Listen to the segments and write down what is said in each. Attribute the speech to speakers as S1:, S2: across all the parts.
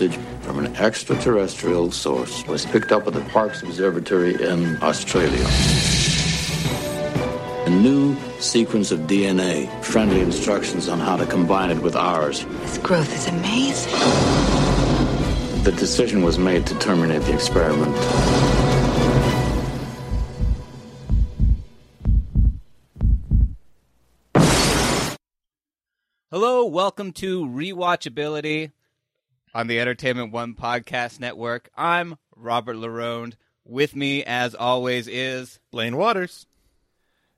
S1: Message from an extraterrestrial source was picked up at the Parkes Observatory in Australia. A new sequence of DNA, friendly instructions on how to combine it with ours.
S2: This growth is amazing.
S1: The decision was made to terminate the experiment.
S3: Hello, welcome to Rewatchability on the Entertainment One Podcast Network. I'm Robert Larone. With me, as always, is
S4: Blaine Waters.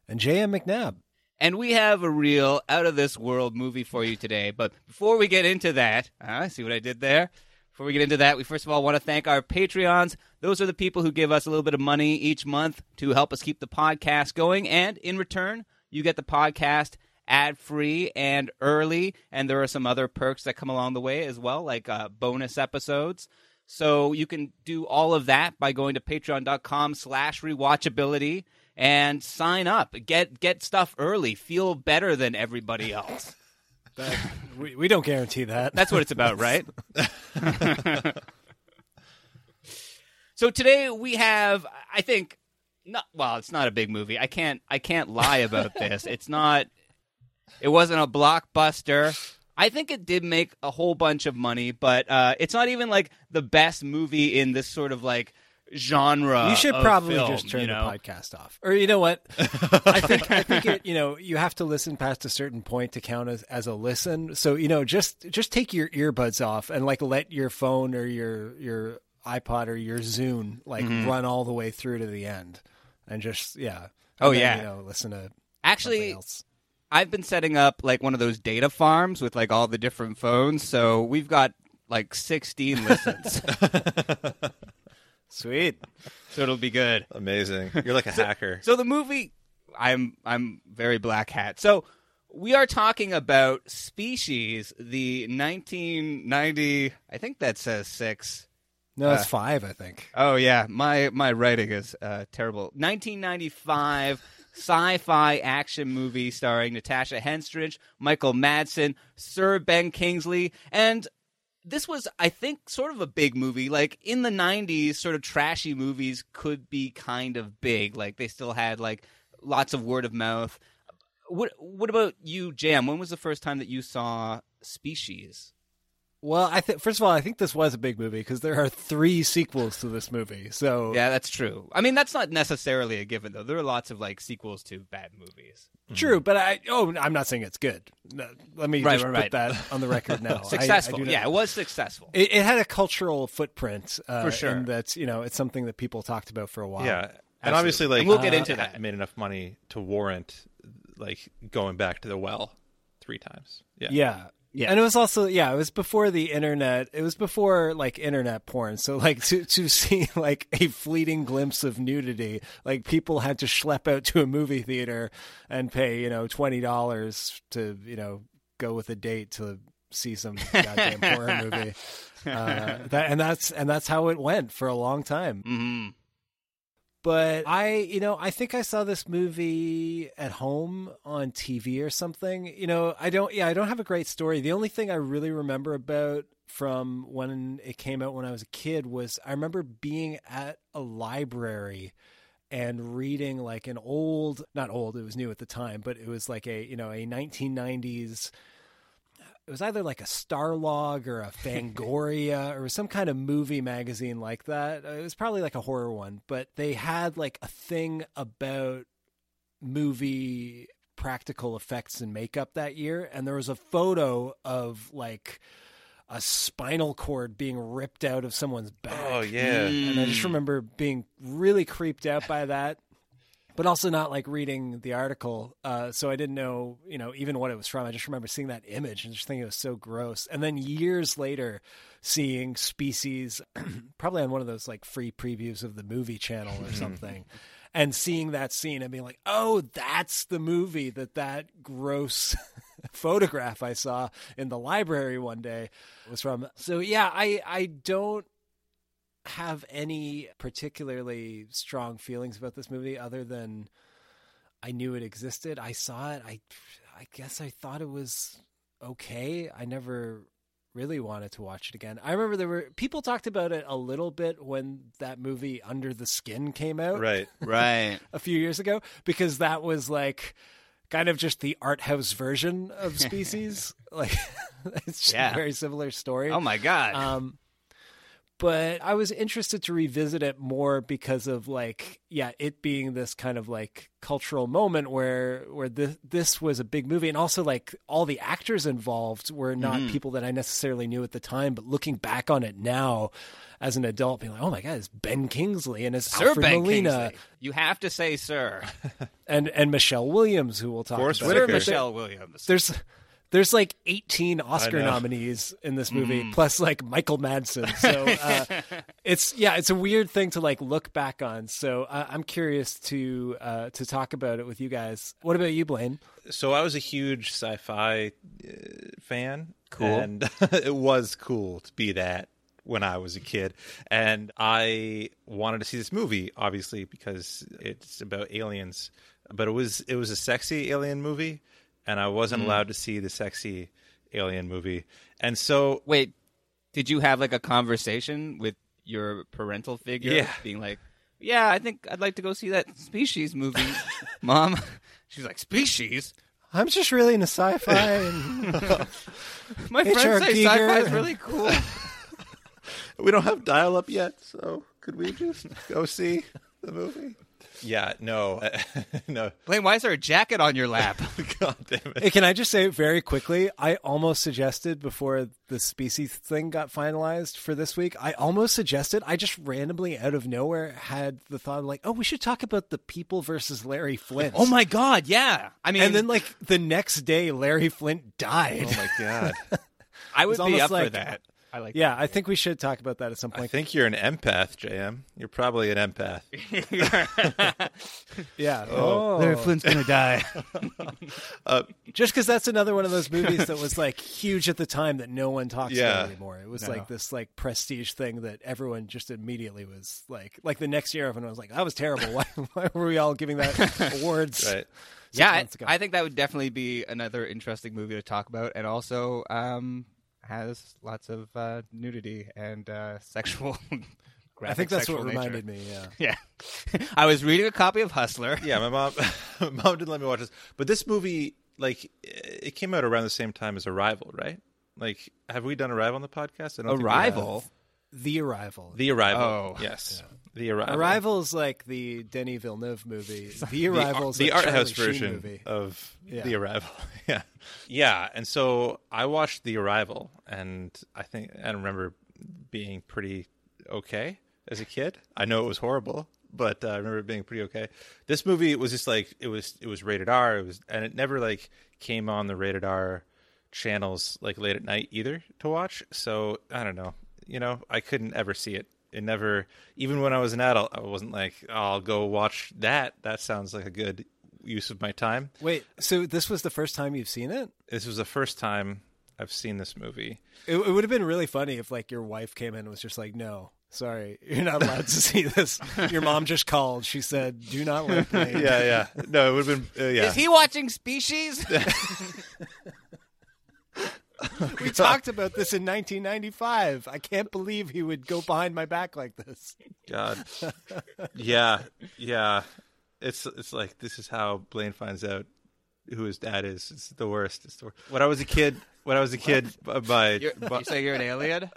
S5: and J.M. McNabb.
S3: and we have a real out of this world movie for you today. But before we get into that, uh, see what I did there? Before we get into that, we first of all want to thank our Patreons. Those are the people who give us a little bit of money each month to help us keep the podcast going. And in return, you get the podcast ad free and early. And there are some other perks that come along the way as well, like uh, bonus episodes. So you can do all of that by going to patreon.com slash rewatchability and sign up. Get get stuff early. Feel better than everybody else.
S5: That, we, we don't guarantee that.
S3: That's what it's about, right? so today we have I think not well, it's not a big movie. I can't I can't lie about this. It's not it wasn't a blockbuster. I think it did make a whole bunch of money, but uh, it's not even like the best movie in this sort of like genre.
S5: you should probably
S3: film,
S5: just turn
S3: you know?
S5: the podcast off, or you know what? I think I think it. You know, you have to listen past a certain point to count as, as a listen. So you know, just just take your earbuds off and like let your phone or your your iPod or your Zune like
S3: Mm-hmm.
S5: run all the way through to the end, and just yeah.
S3: Oh,
S5: then,
S3: yeah.
S5: you know, listen to
S3: Actually,
S5: else.
S3: I've been setting up like one of those data farms with like all the different phones. So we've got like 16 listens.
S5: Sweet.
S3: so it'll be good.
S4: Amazing. You're like a hacker.
S3: So the movie I'm I'm very black hat. So we are talking about Species, the 1990 I think that says 6.
S5: No, it's five. I think.
S3: Oh yeah, my my writing is uh, terrible. 1995 sci-fi action movie starring Natasha Henstridge, Michael Madsen, Sir Ben Kingsley, and this was, I think, sort of a big movie. Like in the '90s, sort of trashy movies could be kind of big. Like they still had like lots of word of mouth. What What about you, Jam? When was the first time that you saw Species?
S5: Well, I think first of all, I think this was a big movie because there are three sequels to this movie. So
S3: Yeah, that's true. I mean, that's not necessarily a given, though. There are lots of like sequels to bad movies.
S5: True, but I oh I'm not saying it's good. No, Let me
S3: Right,
S5: just
S3: right,
S5: put
S3: right.
S5: that on the record now. I- I
S3: Successful,
S5: not-
S3: yeah, it was successful.
S5: It, it had a cultural footprint uh,
S3: For sure.
S5: and that's you know it's something that people talked about for a while.
S4: yeah. And obviously, like,
S3: And we'll get
S4: uh,
S3: into
S4: it
S3: that.
S4: made enough money to warrant, like, going back to the well three times. Yeah.
S5: yeah,
S3: Yeah.
S5: And it was also yeah, it was before the internet. It was before like internet porn. So like to to see like a fleeting glimpse of nudity, like people had to schlep out to a movie theater and pay you know twenty dollars to you know go with a date to see some goddamn horror movie. Uh, that and that's and that's how it went for a long time.
S3: hmm
S5: but I, you know, I think I saw this movie at home on TV or something. You know, I don't, yeah, I don't have a great story. The only thing I really remember about from when it came out when I was a kid was I remember being at a library and reading like an old, not old, it was new at the time, but it was like a, you know, a 1990s it was either like a Starlog or a Fangoria or some kind of movie magazine like that. Uh, it was probably like a horror one, but they had like a thing about movie practical effects and makeup that year and there was a photo of like a spinal cord being ripped out of someone's back.
S4: Oh yeah.
S5: And I just mm. remember being really creeped out by that, but also not like reading the article. Uh, so I didn't know, you know, even what it was from. I just remember seeing that image and just thinking it was so gross. And then years later, seeing Species, probably on one of those like free previews of the movie channel or something. And seeing that scene and being like, "Oh, that's the movie that that gross photograph I saw in the library one day was from." So yeah, I I don't have any particularly strong feelings about this movie other than I knew it existed. I saw it. I I guess I thought it was okay. I never really wanted to watch it again. I remember there were people talked about it a little bit when that movie Under the Skin came out
S4: Right.
S3: Right.
S5: a few years ago because that was like kind of just the art house version of Species. like it's just
S3: Yeah.
S5: a very similar story.
S3: Oh my god.
S5: Um, but I was interested to revisit it more because of like, yeah, it being this kind of like cultural moment where where this this was a big movie, and also like all the actors involved were not
S3: Mm-hmm.
S5: people that I necessarily knew at the time. But looking back on it now, as an adult, being like, oh my god, it's Ben Kingsley and it's
S3: Sir
S5: Alfred
S3: Ben
S5: Molina
S3: Kingsley. You have to say sir.
S5: and and Michelle Williams, who we'll talk
S4: Forest
S5: about.
S4: Whitaker.
S3: Michelle Williams.
S5: There's there's like 18 Oscar nominees in this movie,
S3: Mm-hmm.
S5: plus like Michael Madsen. So uh, it's yeah, it's a weird thing to like look back on. So uh, I'm curious to uh, to talk about it with you guys. What about you, Blaine?
S4: So I was a huge sci-fi uh, fan.
S3: Cool.
S4: And it was cool to be that when I was a kid. And I wanted to see this movie, obviously, because it's about aliens. But it was it was a sexy alien movie, and I wasn't mm. allowed to see the sexy alien movie. And so
S3: Wait, did you have like a conversation with your parental figure?
S4: Yeah.
S3: Being like, yeah, I think I'd like to go see that Species movie, Mom. She's like, Species?
S5: I'm just really into sci-fi. And
S3: My
S5: H.R.
S3: friends say
S5: Giger.
S3: sci-fi is really cool.
S4: we don't have dial up yet, so could we just go see the movie? Yeah, no, no.
S3: Blaine, why is there a jacket on your lap?
S4: God damn it.
S5: Hey, can I just say very quickly? I almost suggested before the species thing got finalized for this week. I almost suggested. I just randomly out of nowhere had the thought of like, oh, we should talk about the people versus Larry Flynt.
S3: oh my god, yeah. I mean,
S5: and then like the next day, Larry Flynt died.
S4: Oh my god.
S3: I would
S5: it's
S3: be
S5: almost
S3: up for that. I like.
S5: yeah, I think we should talk about that at some point.
S4: I think you're an empath, JM. You're probably an empath.
S5: yeah. Oh.
S3: Larry Flynt's gonna die.
S5: Just because that's another one of those movies that was like huge at the time that no one talks
S4: Yeah.
S5: about anymore. It was like this like prestige thing that everyone just immediately was like, like the next year everyone was like, that was terrible. Why, why were we all giving that awards?
S4: Right.
S5: six
S3: yeah, I. I think that would definitely be another interesting movie to talk about, and also um, has lots of uh, nudity and uh, sexual.
S5: I think that's what reminded me. Yeah.
S3: Yeah, I was reading a copy of Hustler.
S4: Yeah, my mom my mom didn't let me watch this. But this movie like it came out around the same time as Arrival, right? Like have we done Arrival on the podcast? I don't think we have.
S3: Arrival.
S5: The Arrival.
S4: The Arrival.
S3: Oh.
S4: Yes. The Arrival.
S5: Arrival is like the Denis Villeneuve movie. The
S4: The,
S5: Arrival is
S4: the
S5: like
S4: art
S5: Charlie
S4: house version
S5: movie.
S4: of
S5: Yeah.
S4: The Arrival. yeah. Yeah, and so I watched The Arrival and I think I remember being pretty okay as a kid. I know it was horrible, but uh, I remember it being pretty okay. This movie was just like it was it was rated R, it was and it never like came on the rated R channels like late at night either to watch. So, I don't know. You know, I couldn't ever see it. It never even when I was an adult, I wasn't like, oh, I'll go watch that. That sounds like a good use of my time.
S5: Wait, so this was the first time you've seen it?
S4: This was the first time I've seen this movie.
S5: It, it would have been really funny if like your wife came in and was just like, "No, sorry, you're not allowed to see this." Your mom just called. She said, "Do not let Blaine."
S4: Yeah, yeah. No, it would have been. Uh, yeah.
S3: Is he watching Species?
S5: We talked about this in 1995. I can't believe he would go behind my back like this.
S4: God. Yeah, yeah. It's it's like this is how Blaine finds out who his dad is. It's the worst. It's the worst. When I was a kid, when I was a kid, b- by,
S3: You're,
S4: by-
S3: you say you're an alien?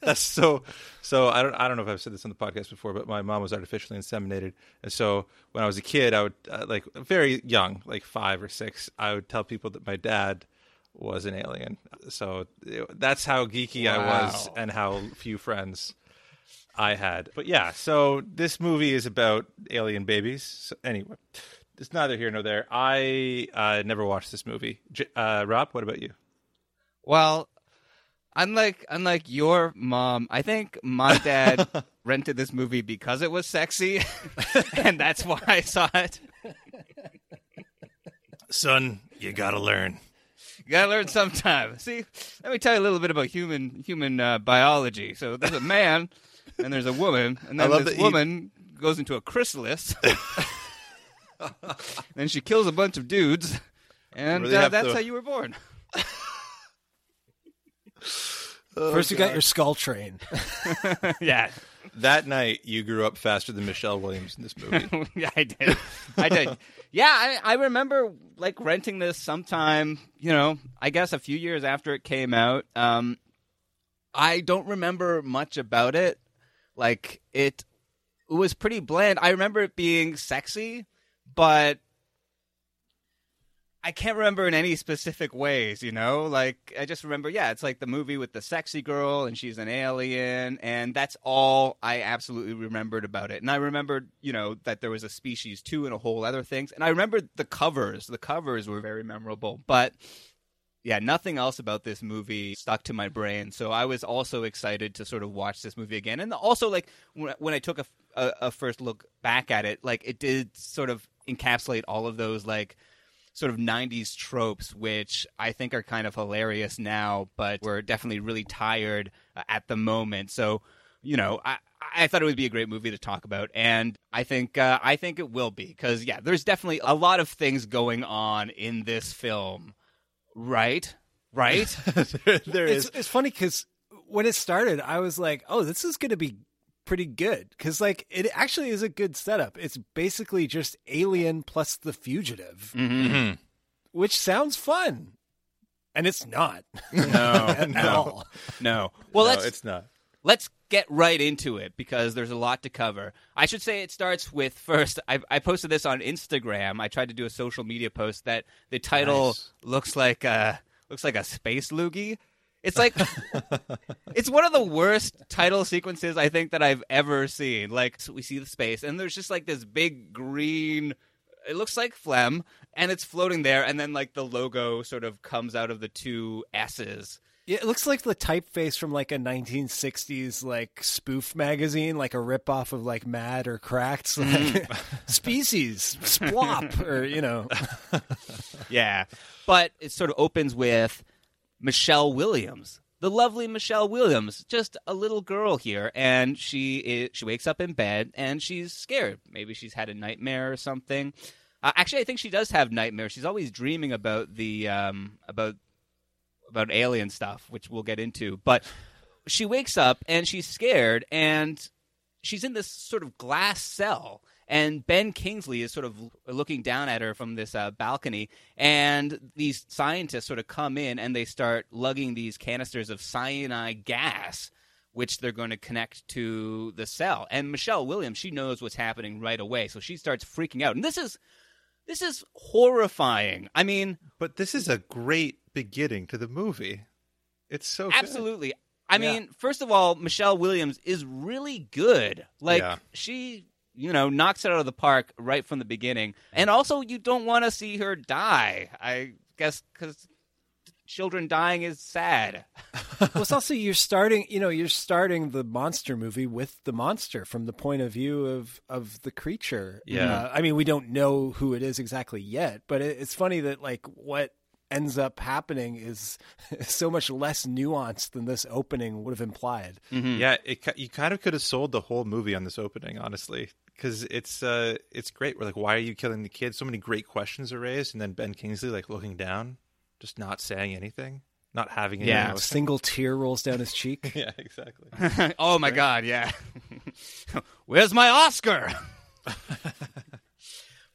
S4: that's so so I don't I don't know if I've said this on the podcast before, but my mom was artificially inseminated, and so when I was a kid, I would uh, like very young, like five or six, I would tell people that my dad was an alien. So it- that's how geeky I was, and how few friends I had. But yeah, so this movie is about alien babies. So anyway, it's neither here nor there. I uh, never watched this movie. J- uh, Rob, what about you?
S3: Well, unlike unlike your mom, I think my dad rented this movie because it was sexy, and that's why I saw it.
S4: Son, you gotta learn.
S3: You gotta learn sometime. See, let me tell you a little bit about human human uh, biology. So there's a man, and there's a woman, and then this
S4: that you-
S3: woman goes into a chrysalis. then she kills a bunch of dudes, and
S4: Really
S3: uh, that's
S4: to-
S3: how you were born.
S5: First, you got your skull train.
S3: yeah,
S4: That night, you grew up faster than Michelle Williams in this movie.
S3: yeah, I did. I did. Yeah, I, I remember like renting this sometime. You know, I guess a few years after it came out. Um, I don't remember much about it. Like it, it was pretty bland. I remember it being sexy, but I can't remember in any specific ways, you know? Like I just remember, yeah, it's like the movie with the sexy girl and she's an alien and that's all I absolutely remembered about it. And I remembered, you know, that there was a species 2 and a whole other things. And I remembered the covers. The covers were very memorable, but yeah, nothing else about this movie stuck to my brain. So I was also excited to sort of watch this movie again. And also, like when, when I took a, a, a first look back at it, like it did sort of encapsulate all of those like sort of 90s tropes, which I think are kind of hilarious now, but we're definitely really tired uh, at the moment. So, you know, I, I thought it would be a great movie to talk about, and I think uh, I think it will be because yeah, there's definitely a lot of things going on in this film, right? Right?
S4: there, there
S5: it's,
S4: is.
S5: it's funny because when it started, I was like, "Oh, this is going to be pretty good." Because like it actually is a good setup. It's basically just Alien plus The Fugitive,
S4: Mhm.
S5: which sounds fun, and it's not
S3: no,
S5: at, at all.
S3: no. Well,
S4: no,
S3: let's
S4: it's not.
S3: let's get right into it because there's a lot to cover. I should say it starts with first. I, I posted this on Instagram. I tried to do a social media post that the title
S4: Nice.
S3: looks like a looks like a space loogie. It's like it's one of the worst title sequences I think that I've ever seen. Like so we see the space and there's just like this big green it looks like phlegm and it's floating there and then like the logo sort of comes out of the two S's.
S5: Yeah, it looks like the typeface from like a 1960s like spoof magazine, like a ripoff of like Mad or Cracked, like mm. Species, Splop, or you know.
S3: Yeah. But it sort of opens with Michelle Williams. The lovely Michelle Williams, just a little girl here, and she is, she wakes up in bed and she's scared. Maybe she's had a nightmare or something. Uh, actually, I think she does have nightmares. She's always dreaming about the um, about about alien stuff, which we'll get into. But she wakes up and she's scared, and she's in this sort of glass cell. And Ben Kingsley is sort of looking down at her from this uh, balcony, and these scientists sort of come in and they start lugging these canisters of cyanide gas, which they're going to connect to the cell. And Michelle Williams, she knows what's happening right away, so she starts freaking out. And this is this is horrifying. I mean,
S4: But this is a great beginning to the movie. It's so good.
S3: Absolutely. I
S4: Yeah.
S3: mean, first of all, Michelle Williams is really good. Like
S4: Yeah.
S3: she, you know, knocks it out of the park right from the beginning. And also, you don't want to see her die. I guess because children dying is sad.
S5: well, it's also you're starting, you know, you're starting the monster movie with the monster from the point of view of of the creature.
S4: Yeah.
S5: Uh, I mean, we don't know who it is exactly yet, but it, it's funny that like what ends up happening is so much less nuanced than this opening would have implied.
S4: Yeah, it, you kind of could have sold the whole movie on this opening, honestly, because it's uh, it's great. We're like, why are you killing the kids? So many great questions are raised, and then Ben Kingsley like looking down, just not saying anything, not having any
S3: Yeah.
S5: A
S4: emotion.
S5: single tear rolls down his cheek.
S4: yeah, exactly.
S3: oh my god, yeah. Where's my Oscar?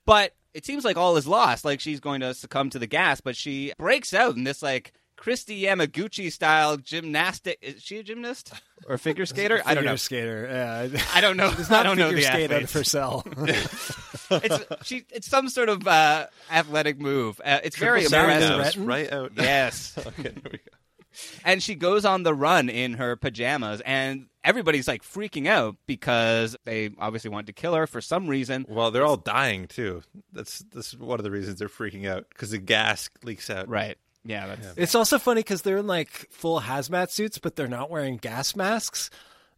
S3: but it seems like all is lost. Like she's going to succumb to the gas, but she breaks out in this like Kristi Yamaguchi style gymnastic. Is she a gymnast or a figure skater? I don't know.
S5: Figure skater. Yeah.
S3: I don't know.
S5: It's not
S3: I don't know
S5: figure
S3: the
S5: skate out
S3: athletes.
S5: for sale.
S3: it's she. It's some sort of uh, athletic move. Uh, it's very
S4: Triple
S3: impressive.
S4: roundhouse right out.
S3: Yes.
S4: okay, there we go.
S3: and she goes on the run in her pajamas, and everybody's like freaking out because they obviously wanted to kill her for some reason.
S4: Well, they're all dying too. That's that's one of the reasons they're freaking out because the gas leaks out.
S3: Right. Yeah. That's.
S5: It's also funny because they're in like full hazmat suits, but they're not wearing gas masks.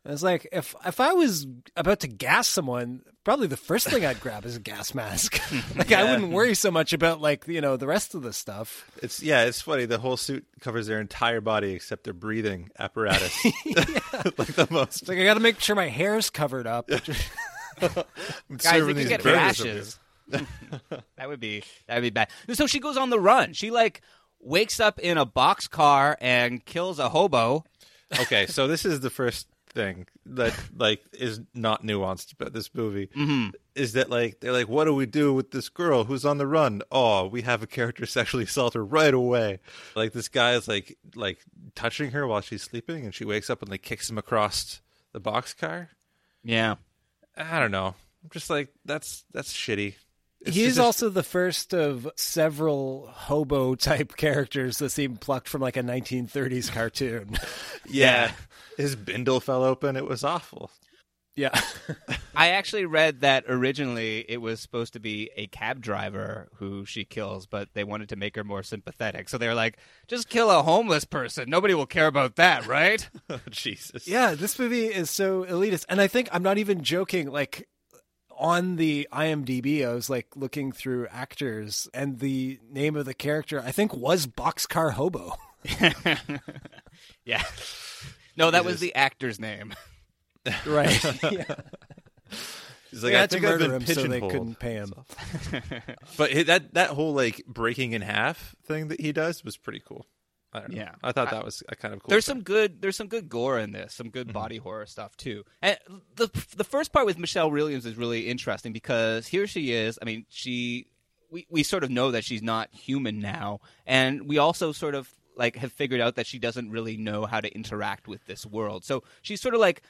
S5: And It's like if if I was about to gas someone, probably the first thing I'd grab is a gas mask. like I wouldn't worry so much about like you know the rest of the stuff.
S4: It's yeah, it's funny. The whole suit covers their entire body except their breathing apparatus. like the most.
S5: It's like I got to make sure my hair's covered up.
S3: Guys,
S4: serving
S3: they could
S4: these
S3: get rashes. that would be that would be bad. So she goes on the run. She like wakes up in a box car and kills a hobo.
S4: okay, so this is the first thing that like is not nuanced about this movie mm-hmm. is that like they're like, what do we do with this girl who's on the run? Oh, we have a character sexually assault her right away. Like this guy is like like touching her while she's sleeping, and she wakes up and like kicks him across the box car
S3: Yeah.
S4: I don't know. I'm just like that's that's shitty. It's
S5: He's
S4: just-
S5: also the first of several hobo type characters that seem plucked from like a 1930s cartoon.
S4: yeah. His bindle fell open. It was awful.
S5: yeah.
S3: I actually read that originally it was supposed to be a cab driver who she kills, but they wanted to make her more sympathetic. So they were like, just kill a homeless person. Nobody will care about that, right?
S4: Oh, Jesus.
S5: Yeah, this movie is so elitist. And I think I'm not even joking. Like on the IMDb, I was like looking through actors, and the name of the character I think was Boxcar Hobo.
S3: yeah. No, that was the actor's name.
S5: Right. yeah.
S4: He's like,
S5: they
S4: I
S5: had to
S4: think I've
S5: murder
S4: been
S5: him so they couldn't pay him.
S4: But that that whole like breaking in half thing that he does was pretty cool. I don't know.
S3: Yeah.
S4: I thought that was a kind of cool.
S3: There's
S4: thing.
S3: some good there's some good gore in this, some
S4: Mm-hmm.
S3: good body horror stuff too. And the the first part with Michelle Williams is really interesting because here she is. I mean, she we we sort of know that she's not human now, and we also sort of like have figured out that she doesn't really know how to interact with this world. So she's sort of like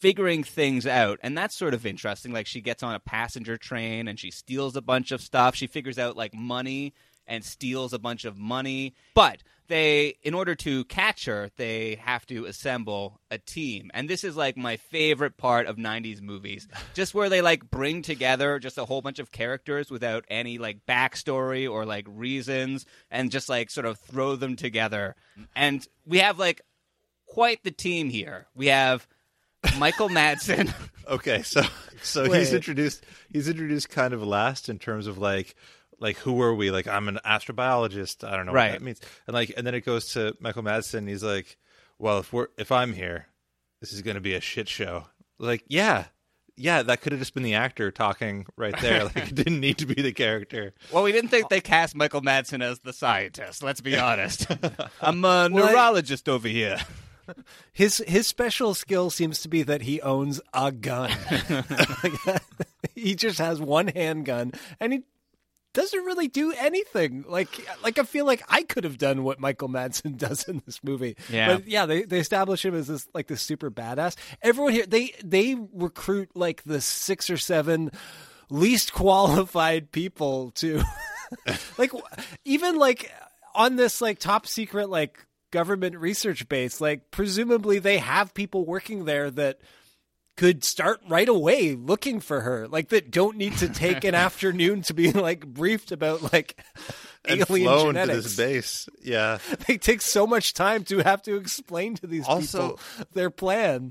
S3: figuring things out and that's sort of interesting like she gets on a passenger train and she steals a bunch of stuff she figures out like money and steals a bunch of money. But they in order to catch her they have to assemble a team. And this is like my favorite part of 90s movies. Just where they like bring together just a whole bunch of characters without any like backstory or like reasons and just like sort of throw them together. And we have like quite the team here. We have Michael Madsen.
S4: Okay, so so
S5: Wait.
S4: he's introduced he's introduced kind of last in terms of like like who are we? Like I'm an astrobiologist. I don't know
S3: Right.
S4: what that means. And like and then it goes to Michael Madsen. He's like, well, if we're if I'm here, this is going to be a shit show. Like, yeah. Yeah, that could have just been the actor talking right there. Like it didn't need to be the character.
S3: well, we didn't think they cast Michael Madsen as the scientist. Let's be honest. I'm a neurologist over here.
S5: His his special skill seems to be that he owns a gun. He just has one handgun, and he doesn't really do anything. Like like I feel like I could have done what Michael Madsen does in this movie.
S3: Yeah.
S5: but yeah, they they establish him as this like this super badass. Everyone here they they recruit like the six or seven least qualified people to like even like on this like top secret like government research base like presumably they have people working there that could start right away looking for her like that don't need to take an afternoon to be like briefed about like
S4: And
S5: alien
S4: flown to
S5: genetics
S4: this base. Yeah.
S5: they take so much time to have to explain to these
S4: Also-
S5: people their plan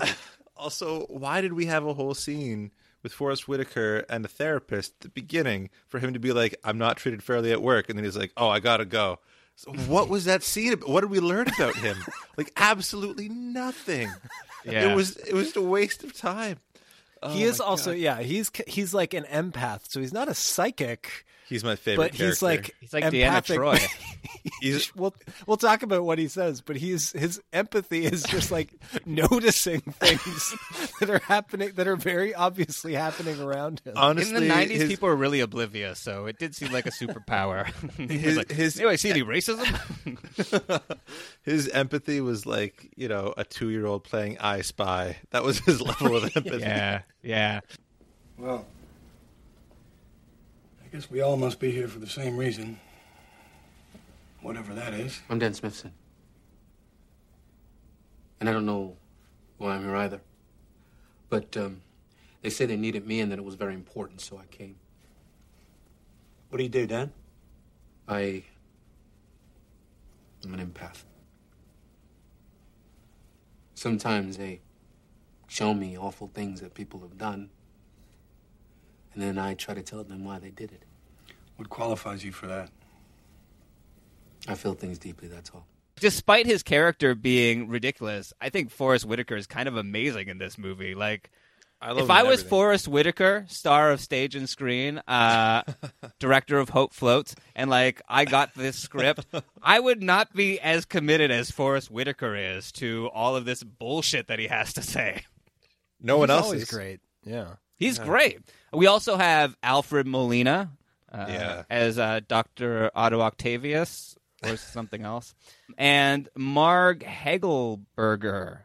S4: Also, why did we have a whole scene with Forest Whitaker and a therapist at the beginning for him to be like, "I'm not treated fairly at work," and then he's like, "Oh, I gotta go." So what was that scene? About? What did we learn about him? like, absolutely nothing.
S3: Yeah.
S4: It was it was a waste of time.
S5: he oh is also yeah he's he's like an empath so he's not a psychic
S4: He's my favorite
S5: but he's
S4: character.
S5: like
S3: He's like
S5: empathic.
S3: Deanna Troi.
S4: He's
S5: we'll we'll talk about what he says, but he's his empathy is just like noticing things that are happening that are very obviously happening around him.
S4: honestly
S3: In the '90s,
S4: his,
S3: people were really oblivious, so it did seem like a superpower.
S4: His-
S3: like,
S4: his-
S3: "Anyway, see any racism?
S4: his empathy was like you know a two year old playing I Spy. That was his level of empathy.
S3: yeah, yeah.
S6: Well, I guess we all must be here for the same reason. Whatever that is.
S7: I'm Dan Smithson. And I don't know why I'm here either. But um, they say they needed me and that it was very important, so I came.
S6: What do you do, Dan?
S7: I. I'm an empath. Sometimes they show me awful things that people have done, and then I try to tell them why they did it.
S6: What qualifies you for that?
S7: I feel things deeply, that's all.
S3: Despite his character being ridiculous, I think Forest Whitaker is kind of amazing in this movie. Like,
S4: I love
S3: if I was
S4: everything.
S3: Forest Whitaker, star of stage and screen, uh, director of Hope Floats, and like I got this script, I would not be as committed as Forest Whitaker is to all of this bullshit that he has to say.
S4: no one
S5: He's
S4: else is
S5: great. Yeah.
S3: He's great. We also have Alfred Molina uh,
S4: Yeah.
S3: as uh, Dr. Otto Octavius or something else, and Marg Hegelberger.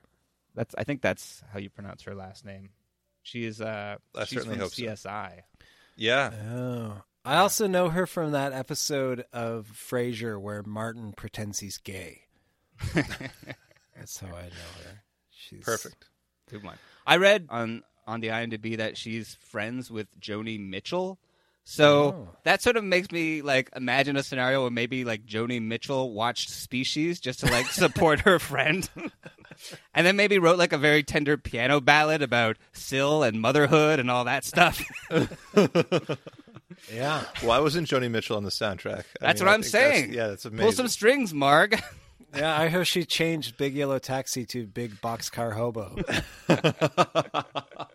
S3: That's I think that's how you pronounce her last name. She is uh,
S4: I
S3: she's
S4: certainly
S3: from
S4: hope so.
S3: CSI.
S4: Yeah,
S5: Oh. I also know her from that episode of Frasier where Martin pretends he's gay. That's how I know her. She's
S4: perfect.
S3: Good one. I read on on the IMDb that she's friends with Joni Mitchell. So
S5: Oh.
S3: that sort of makes me like imagine a scenario where maybe like Joni Mitchell watched Species just to like support her friend. and then maybe wrote like a very tender piano ballad about Sil and motherhood and all that stuff.
S5: Yeah.
S4: Why wasn't Joni Mitchell on the soundtrack? I
S3: That's
S4: mean,
S3: what
S4: I
S3: I'm
S4: think that's-
S3: saying.
S4: Yeah, that's amazing.
S3: Pull some strings, Marg.
S5: Yeah, I heard she changed Big Yellow Taxi to Big Boxcar Hobo.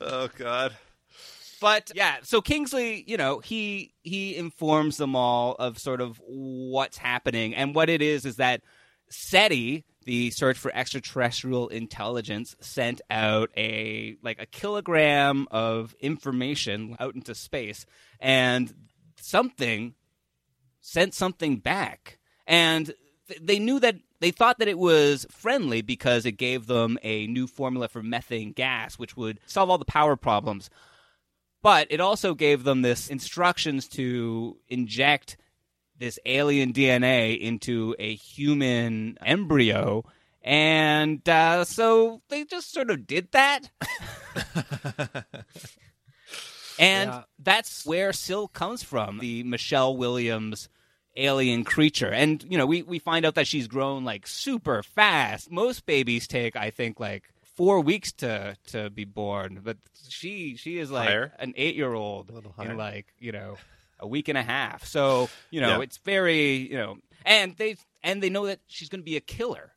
S4: oh God.
S3: But yeah, so Kingsley, you know, he he informs them all of sort of what's happening, and what it is is that SETI, the Search for Extraterrestrial Intelligence, sent out a like a kilogram of information out into space, and something sent something back, and th- they knew that they thought that it was friendly because it gave them a new formula for methane gas, which would solve all the power problems but it also gave them this instructions to inject this alien DNA into a human embryo. And uh, so they just sort of did that. and
S5: Yeah.
S3: that's where Sil comes from, the Michelle Williams alien creature. And, you know, we, we find out that she's grown like super fast. Most babies take, I think, like four weeks to, to be born. But she she is like
S4: Higher?
S3: an eight year old in like, you know, a week and a half. So, you know,
S4: Yeah.
S3: it's very, you know, and they and they know that she's going to be a killer.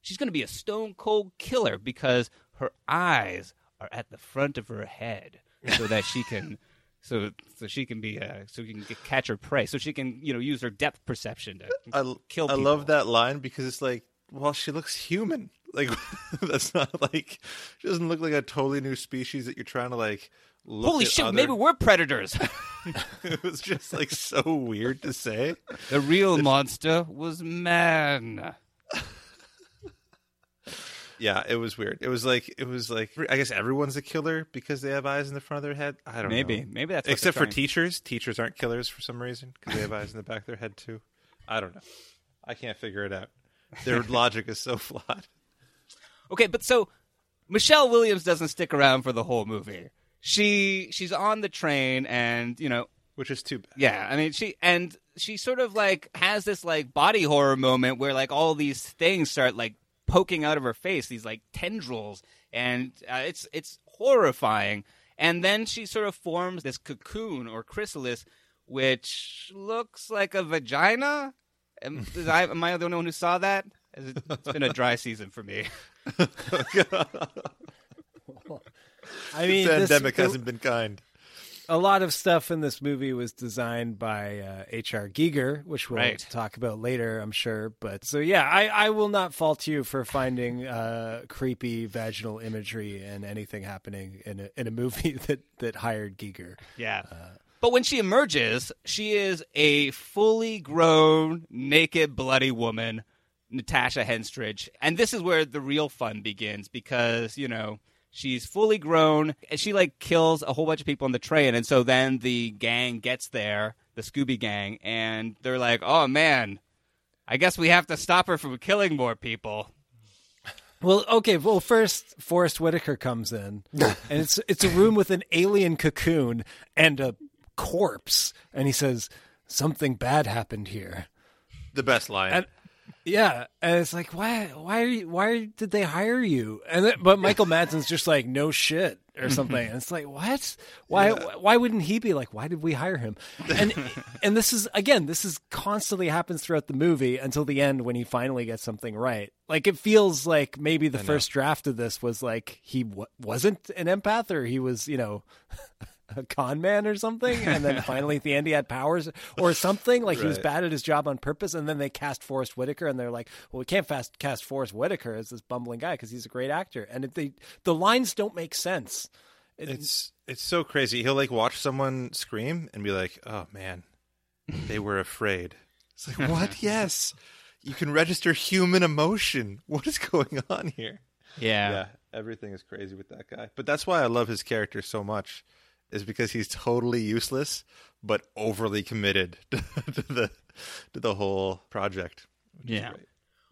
S3: She's going to be a stone cold killer because her eyes are at the front of her head so that she can so so she can be uh, so she can get, catch her prey so she can you know use her depth perception to
S4: I,
S3: kill
S4: I love that line because it's like, well, she looks human. Like that's not like she doesn't look like a totally new species that you're trying to like.
S3: Holy shit,
S4: other-
S3: maybe we're predators.
S4: it was just like so weird to say.
S3: the real monster was man.
S4: Yeah, it was weird. It was like it was like I guess everyone's a killer because they have eyes in the front of their head. I don't
S3: Maybe
S4: know.
S3: maybe maybe that's
S4: except for teachers. Teachers aren't killers for some reason because they have eyes in the back of their head too. I don't know. I can't figure it out. Their logic is so flawed.
S3: Okay, but so Michelle Williams doesn't stick around for the whole movie. She she's on the train and you know
S4: Which is too bad.
S3: Yeah, I mean she and she sort of like has this like body horror moment where like all these things start like poking out of her face, these like tendrils, and uh, it's it's horrifying. And then she sort of forms this cocoon or chrysalis, which looks like a vagina. Am, is I, am I the only one who saw that? It's been a dry season for me.
S5: I mean,
S4: the
S5: this-
S4: pandemic
S5: the-
S4: hasn't been kind.
S5: A lot of stuff in this movie was designed by uh, H.R. Giger, which we'll
S3: Right.
S5: talk about later, I'm sure. But so yeah, I, I will not fault you for finding uh, creepy vaginal imagery and anything happening in a, in a movie that that hired Giger.
S3: Yeah. but when she emerges, she is a fully grown, naked, bloody woman, Natasha Henstridge. And this is where the real fun begins because, you know, she's fully grown and she like kills a whole bunch of people on the train. And so then the gang gets there, the Scooby gang, and they're like, oh man, I guess we have to stop her from killing more people.
S5: Well, okay. Well, first Forest Whitaker comes in, and it's it's a room with an alien cocoon and a corpse, and he says something bad happened here.
S4: The best line.
S5: And yeah, and it's like, why, why, are you, why did they hire you? And then, but Michael Madsen's just like, no shit or something. And it's like, what? Why, why wouldn't he be like, why did we hire him? And and this is again, this is constantly happens throughout the movie until the end when he finally gets something right. Like it feels like maybe the first draft of this was like he w- wasn't an empath or he was, you know. A con man or something, and then finally at the end he had powers or something. Like he was bad at his job on purpose, and then they cast Forest Whitaker, and they're like, "Well, we can't fast cast Forest Whitaker as this bumbling guy because he's a great actor." And it, they the lines don't make sense. It-
S4: It's it's so crazy. He'll like watch someone scream and be like, "Oh man, they were afraid." It's like, "What? yes. You can register human emotion. What is going on here?" Yeah. Yeah, everything is crazy with that guy. But that's why I love his character so much is because he's totally useless but overly committed to the to the whole project. which
S3: Yeah.
S4: great.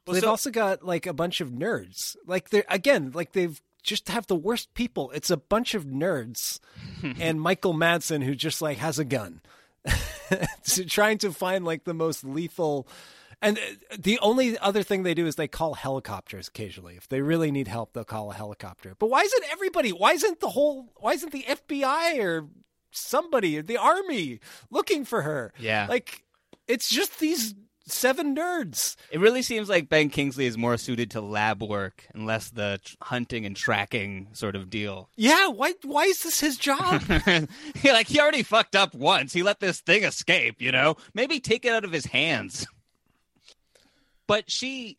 S3: Well,
S5: they've
S3: so-
S5: also got like a bunch of nerds. Like they are again, like they've just have the worst people. It's a bunch of nerds and Michael Madsen who just like has a gun. So trying to find like the most lethal and uh, the only other thing they do is they call helicopters occasionally. If they really need help, they'll call a helicopter. But why isn't everybody? Why isn't the whole? Why isn't the FBI or somebody, the army, looking for her?
S3: Yeah.
S5: like it's just these seven nerds.
S3: It really seems like Ben Kingsley is more suited to lab work and less the hunting and tracking sort of deal.
S5: Yeah, why? Why is this his job?
S3: Like he already fucked up once. He let this thing escape, you know? Maybe take it out of his hands. But she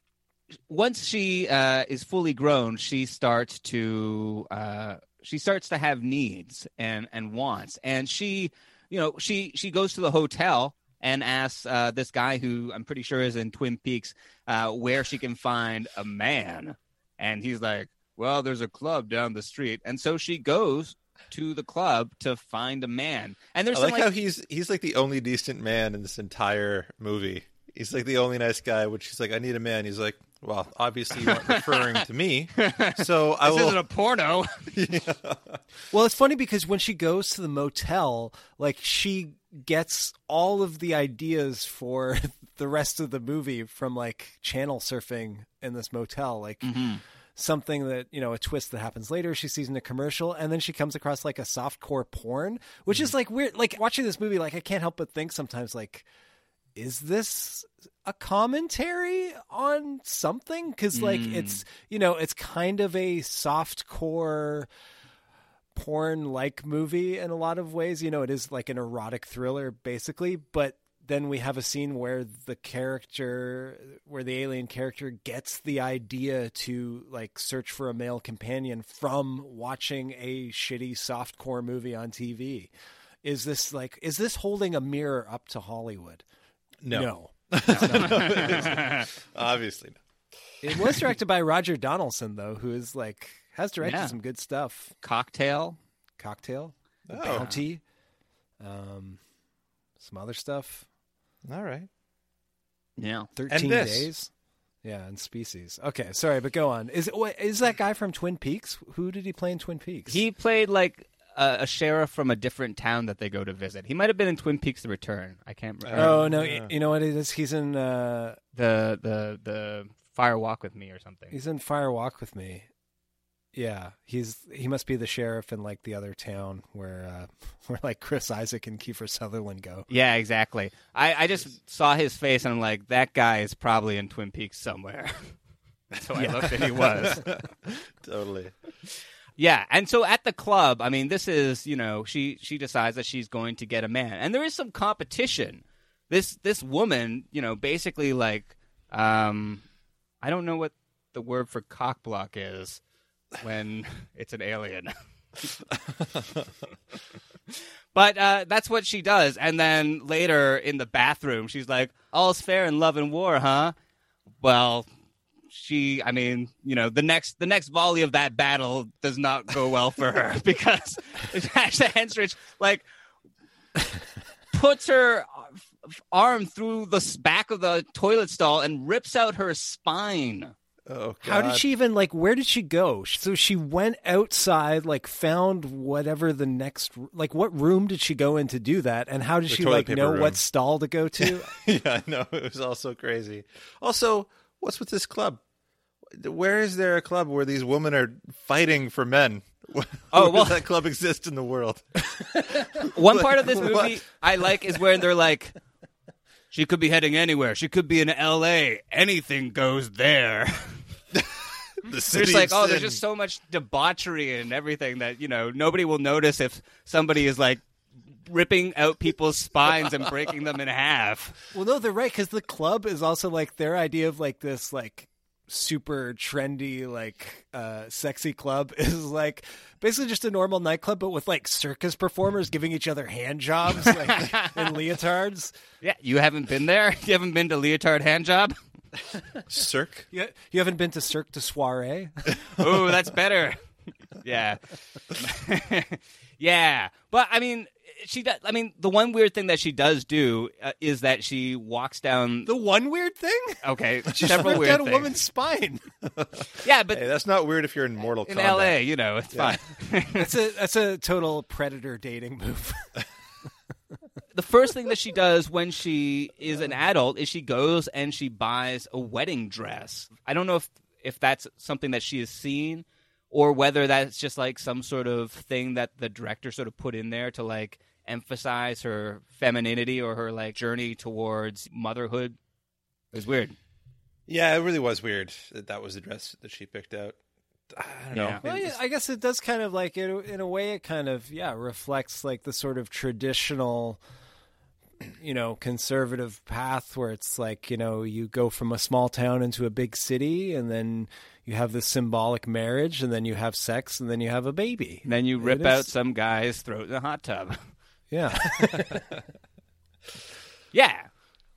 S3: once she uh, is fully grown, she starts to uh, she starts to have needs and and wants. And she, you know, she she goes to the hotel and asks uh, this guy who I'm pretty sure is in Twin Peaks uh, where she can find a man. And he's like, "Well, there's a club down the street." And so she goes to the club to find a man. And there's
S4: I
S3: some,
S4: like, how he's he's like the only decent man in this entire movie. He's like the only nice guy. Which he's like, I need a man. He's like, well, obviously you aren't referring to me, so I
S3: this
S4: will.
S3: isn't a porno.
S5: well, it's funny because when she goes to the motel, like she gets all of the ideas for the rest of the movie from like channel surfing in this motel, like. Mm-hmm. Something that you know, a twist that happens later. She sees in a commercial, and then she comes across like a softcore porn, which is mm-hmm. like weird. Like watching this movie, like I can't help but think sometimes, like, is this a commentary on something? Because like hmm. it's you know, it's kind of a soft core porn like movie in a lot of ways. You know, it is like an erotic thriller basically, but then we have a scene where the character where the alien character gets the idea to like search for a male companion from watching a shitty softcore movie on TV. Is this like is this holding a mirror up to Hollywood?
S4: No,
S5: No.
S4: obviously not.
S5: It was directed by Roger Donaldson though, who is like has directed
S3: Yeah.
S5: some good stuff.
S3: Cocktail.
S5: Cocktail, The
S4: Oh.
S5: Bounty, um, some other stuff.
S4: All right.
S3: Yeah.
S5: Thirteen
S4: this.
S5: days. Yeah, and Species. Okay, sorry, but go on. Is wait, is that guy from Twin Peaks? Who did he play in Twin Peaks?
S3: He played like a, a sheriff from a different town that they go to visit. He might have been in Twin Peaks: The Return. I can't remember.
S5: Oh no,
S4: Yeah.
S5: y- you know what it is? He's in uh
S3: the the the Fire Walk with Me or something.
S5: he's in Fire Walk with Me. Yeah, he's he must be the sheriff in like the other town where uh where like Chris Isaak and Kiefer Sutherland go.
S3: Yeah, exactly. I, I just saw his face and I'm like, that guy is probably in Twin Peaks somewhere. so I looked and he was.
S4: Totally.
S3: Yeah, and so at the club, I mean, this is you know she she decides that she's going to get a man, and there is some competition. This this woman, you know, basically like, um, I don't know what the word for cock block is when it's an alien. but uh, that's what she does, and then later in the bathroom, she's like, "All's fair in love and war, huh?" Well, she i mean you know the next the next volley of that battle does not go well for her because Asha Henstridge like puts her arm through the back of the toilet stall and rips out her spine
S4: Oh,
S5: How did she even like? Where did she go? So she went outside, like found whatever the next, like what room did she go in to do that? And how did
S4: The
S5: she like know
S4: room.
S5: what stall to go to?
S4: yeah, I know. It was all so crazy. Also, what's with this club? Where is there a club where these women are fighting for men?
S3: Oh, well-
S4: does that club exist in the world?
S3: one part of this movie
S4: What?
S3: i like is where they're like she could be heading anywhere she could be in la anything goes there
S4: The
S3: It's like, oh, there's just so much debauchery and everything that you know nobody will notice if somebody is like ripping out people's spines and breaking them in half.
S5: well, no, they're right because the club is also like their idea of like this like super trendy like uh sexy club is like basically just a normal nightclub but with like circus performers giving each other hand jobs like in leotards
S3: Yeah, you haven't been there. You haven't been to Leotard Hand Job.
S4: Cirque.
S5: you, you haven't been to cirque de soiree
S3: Oh, that's better. yeah, yeah. But I mean, she does. I mean, the one weird thing that she does do uh, is that she walks down.
S5: the one weird thing
S3: Okay,
S5: she
S3: several
S5: ripped
S3: weird
S5: out a woman's spine
S3: Yeah, but
S4: Hey, that's not weird if you're in Mortal
S3: in
S4: Kombat.
S3: L.A., you know, it's fine.
S5: that's a that's a total predator dating move
S3: the first thing that she does when she is an adult is she goes and she buys a wedding dress. I don't know if if that's something that she has seen or whether that's just like some sort of thing that the director sort of put in there to like emphasize her femininity or her like journey towards motherhood. It was weird.
S4: Yeah, it really was weird that that was the dress that she picked out. I don't know.
S3: Yeah.
S5: Well, yeah, I guess it does kind of like in a, in a way it kind of yeah reflects like the sort of traditional you know conservative path where it's like you know you go from a small town into a big city and then you have this symbolic marriage and then you have sex and then you have a baby.
S3: And then you rip out some guy's throat in a hot tub.
S5: Yeah.
S3: Yeah.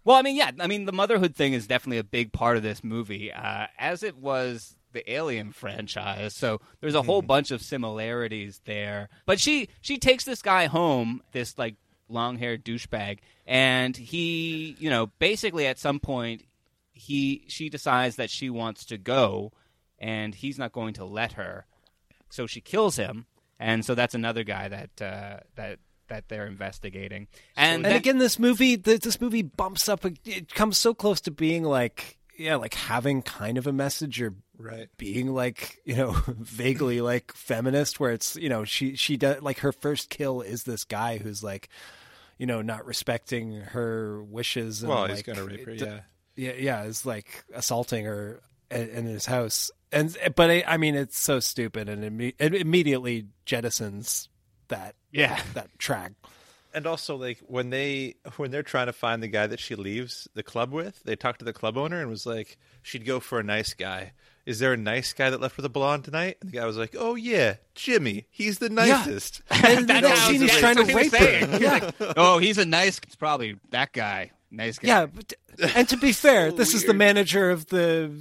S3: Well, I mean, yeah. I mean, the motherhood thing is definitely a big part of this movie, uh, as it was the Alien franchise. So there's a whole bunch of similarities there. But she she takes this guy home, this like long haired douchebag, and he, you know, basically at some point he she decides that she wants to go, and he's not going to let her. So she kills him, and so that's another guy that uh, that that they're investigating. And,
S5: and
S3: then-
S5: again, this movie, th- this movie bumps up. It comes so close to being like, yeah, like having kind of a message or
S4: Right.
S5: being like, you know, vaguely like feminist, where it's, you know, she she does like her first kill is this guy who's like, you know, not respecting her wishes. And,
S4: Well, he's gonna rape her.
S5: d-
S4: Yeah.
S5: yeah, yeah, is like assaulting her in, in his house, and but I, I mean, it's so stupid, and imme- it immediately jettisons that
S3: Yeah.
S5: that track.
S4: And also, like when they when they're trying to find the guy that she leaves the club with, they talked to the club owner and was like, she'd go for a nice guy. Is there a nice guy that left with a blonde tonight? And the guy was like, Oh yeah, Jimmy. He's the nicest.
S5: And the
S3: That
S5: next
S3: sounds-
S5: he's
S3: yeah,
S5: trying to
S3: that's he
S5: rape her.
S3: He's like, oh, he's a nice. It's probably that guy. Nice guy.
S5: Yeah, but, and to be fair, this is the manager of the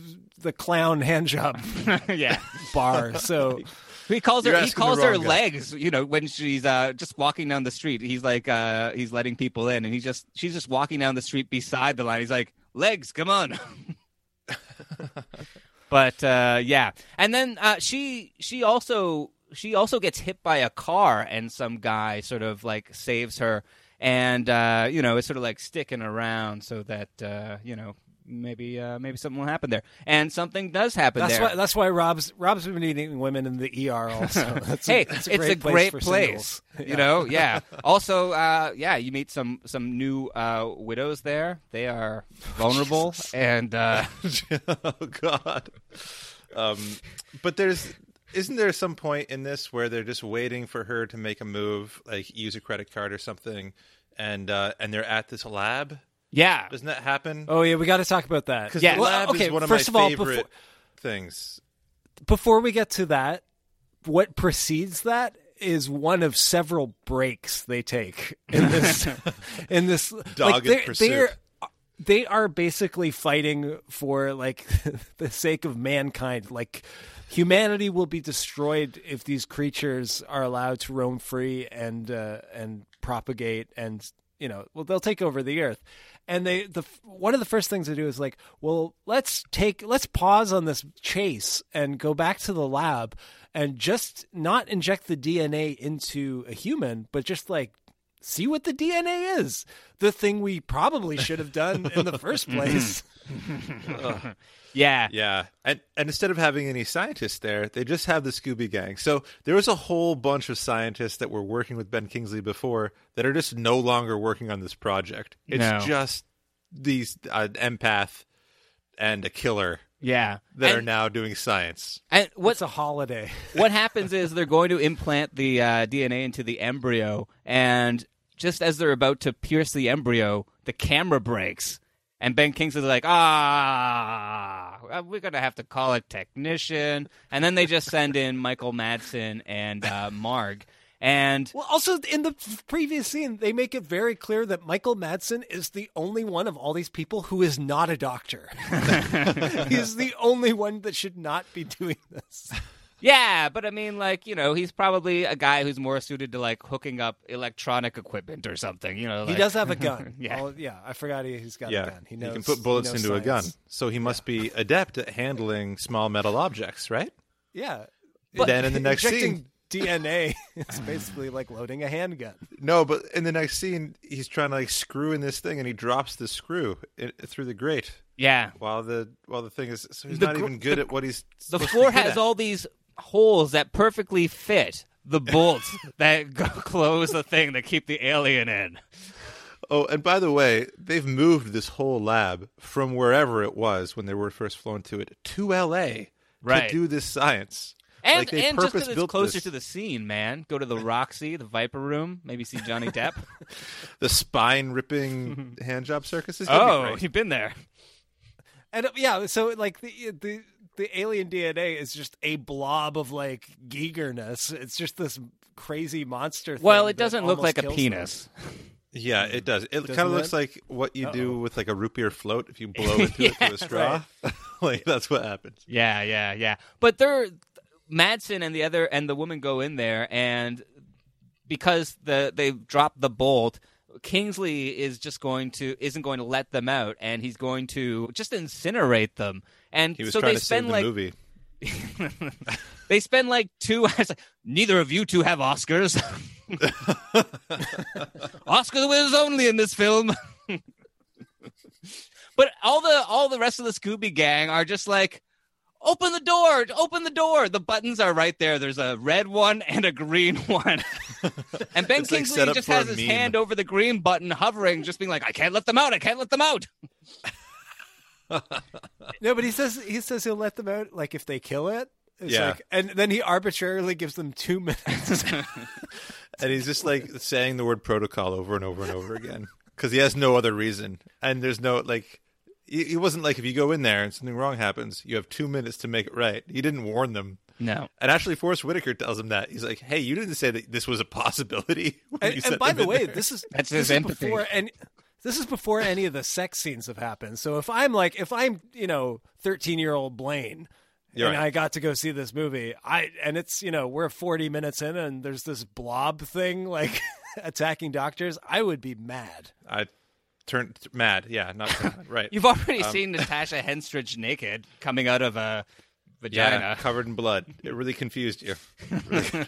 S5: the clown hand job
S3: yeah.
S5: bar. So
S3: He calls her. He calls her
S4: guy.
S3: legs. You know, when she's uh, just walking down the street, he's like, uh, he's letting people in, and he just, she's just walking down the street beside the line. He's like, legs, come on. but uh, yeah, and then uh, she, she also, she also gets hit by a car, and some guy sort of like saves her, and uh, you know, it's sort of like sticking around so that uh, you know. Maybe, uh, maybe something will happen there, and something does happen
S5: that's
S3: there.
S5: why that's why Rob's Rob's been eating women in the ER also. That's
S3: hey,
S5: that's
S3: it's a great
S5: for
S3: place.
S5: singles.
S3: You know, yeah. also, uh, yeah, you meet some some new uh, widows there. They are vulnerable and uh,
S4: oh God. Um, but there's isn't there some point in this where they're just waiting for her to make a move, like use a credit card or something, and uh, and they're at this lab?
S3: Yeah.
S4: Doesn't that happen?
S5: Oh yeah, we got to talk about that.
S4: Because
S3: Yeah.
S4: the
S5: Well, okay,
S4: is one of
S5: first
S4: my
S5: of all,
S4: favorite
S5: before-
S4: things.
S5: before we get to that, what precedes that is one of several breaks they take in this in this like
S4: Dogged
S5: they're,
S4: pursuit.
S5: they're they are basically fighting for like the sake of mankind like humanity will be destroyed if these creatures are allowed to roam free and uh, and propagate and you know well they'll take over the earth and they the one of the first things they do is like well let's take let's pause on this chase and go back to the lab and just not inject the DNA into a human but just like see what the DNA is the thing we probably should have done in the first place
S3: Yeah.
S4: Yeah, and and instead of having any scientists there, they just have the Scooby Gang. So there was a whole bunch of scientists that were working with Ben Kingsley before that are just no longer working on this project. It's
S3: No.
S4: just these uh, empath and a killer
S3: Yeah.
S4: that
S3: and,
S4: are now doing science.
S3: and
S5: what's
S3: what's
S5: a holiday
S3: what happens is they're going to implant the uh, DNA into the embryo, and just as they're about to pierce the embryo, the camera breaks, and Ben Kingsley's like, "Ah, we're gonna have to call a technician," and then they just send in Michael Madsen and uh, Marg, and
S5: Well, also in the previous scene, they make it very clear that Michael Madsen is the only one of all these people who is not a doctor. He's the only one that should not be doing this.
S3: Yeah, but I mean, like you know, he's probably a guy who's more suited to like hooking up electronic equipment or something. You know,
S5: He does have a gun.
S3: Yeah.
S5: Oh, yeah. I forgot he, he's got
S4: yeah,
S5: a gun. He knows.
S4: can put bullets
S5: he knows
S4: into a gun. So he must be adept at handling small metal objects, right?
S5: Yeah.
S4: But then in the next
S5: injecting
S4: scene,
S5: DNA is basically like loading a handgun.
S4: no, but in the next scene, he's trying to like screw in this thing, and he drops the screw i through the grate.
S3: yeah.
S4: While the while the thing is, so he's
S3: The
S4: not
S3: gr-
S4: even good
S3: the-
S4: at what he's.
S3: The
S4: supposed to
S3: floor
S4: be good
S3: has
S4: at.
S3: all these holes that perfectly fit the bolts that go close the thing that keep the alien in.
S4: Oh, and by the way, they've moved this whole lab from wherever it was when they were first flown to it to L.A.
S3: Right.
S4: to do this science.
S3: And,
S4: Like, they
S3: and just because it's
S4: purpose-built
S3: closer
S4: this.
S3: to the scene, man. Go to the Roxy, the Viper Room, maybe see Johnny Depp.
S4: The spine ripping hand job circus is. gonna be
S3: oh, you've been there.
S5: And uh, yeah, so like the the the alien DNA is just a blob of like Gigerness. It's just this crazy monster.
S3: Well, it doesn't look like a penis.
S4: Yeah, it does. It kind of looks like what you do with like a root beer float if you blow into it through a straw. like that's what happens.
S3: Yeah, yeah, yeah. But they're Madsen and the other and the woman go in there, and because the they've dropped the bolt, Kingsley is just going to isn't going to let them out, and he's going to just incinerate them. And so they spend
S4: the
S3: like
S4: movie.
S3: they spend like two hours. Neither of you two have Oscars. Oscar winners only in this film. but all the all the rest of the Scooby Gang are just like, open the door, open the door. The buttons are right there. There's a red one and a green one. and Ben
S4: It's
S3: Kingsley
S4: up
S3: just has his
S4: meme.
S3: hand over the green button, hovering, just being like, I can't let them out. I can't let them out.
S5: No, but he says he says he'll let them out like if they kill it. It's
S4: Yeah.
S5: like, and then he arbitrarily gives them two minutes.
S4: And he's just like saying the word protocol over and over and over again because he has no other reason. And there's no like, he, he wasn't like if you go in there and something wrong happens, you have two minutes to make it right. He didn't warn them.
S3: No.
S4: And actually, Forest Whitaker tells him that he's like, "Hey, you didn't say that this was a possibility." when
S5: and,
S4: you
S5: and by the way,
S4: there."
S5: this is
S3: That's
S5: this
S3: his
S5: is
S3: empathy.
S5: before and this is before any of the sex scenes have happened. So if I'm like if I'm you know thirteen year old Blaine.
S4: You're
S5: and
S4: right.
S5: I got to go see this movie. I and it's you know we're 40 minutes in and there's this blob thing like attacking doctors. I would be mad.
S4: I turned mad. Yeah, not mad. right.
S3: You've already um, seen Natasha Henstridge naked coming out of a vagina.
S4: yeah, covered in blood. It really confused you. Really.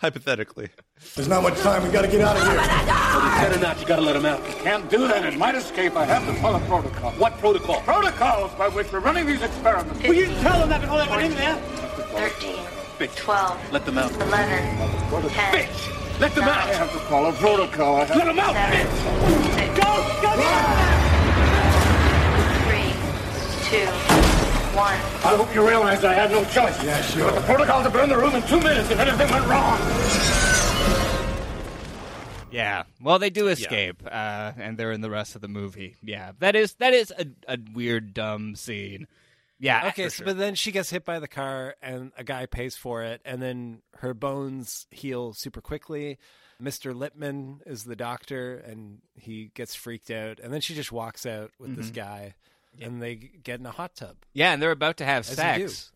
S4: Hypothetically,
S6: There's not much time. We gotta get out of here.
S8: Better not. You gotta let him out. You can't do that. It might escape. I have to follow protocol. What protocol? Protocols by which we're running these experiments. Will you tell them not to go that one in there?
S2: 13, 12,
S8: Let them out.
S2: 11, 10,
S8: Let them out. I have to follow protocol. I have let them out.
S2: 7, 6,
S8: Go, go, go.
S2: 3, 2, 1.
S8: I hope you realize I had no choice. Yeah, sure. But the protocol to burn the room in two minutes if anything went wrong.
S3: Yeah. Well, they do escape, uh, and they're in the rest of the movie. Yeah, that is that is a, a weird, dumb scene. Yeah.
S5: Okay, so,
S3: sure.
S5: but then she gets hit by the car, and a guy pays for it, and then her bones heal super quickly. Mr. Lippman is the doctor, and he gets freaked out, and then she just walks out with this guy, and they get in a hot tub.
S3: Yeah, and they're about to have
S5: As you
S3: sex,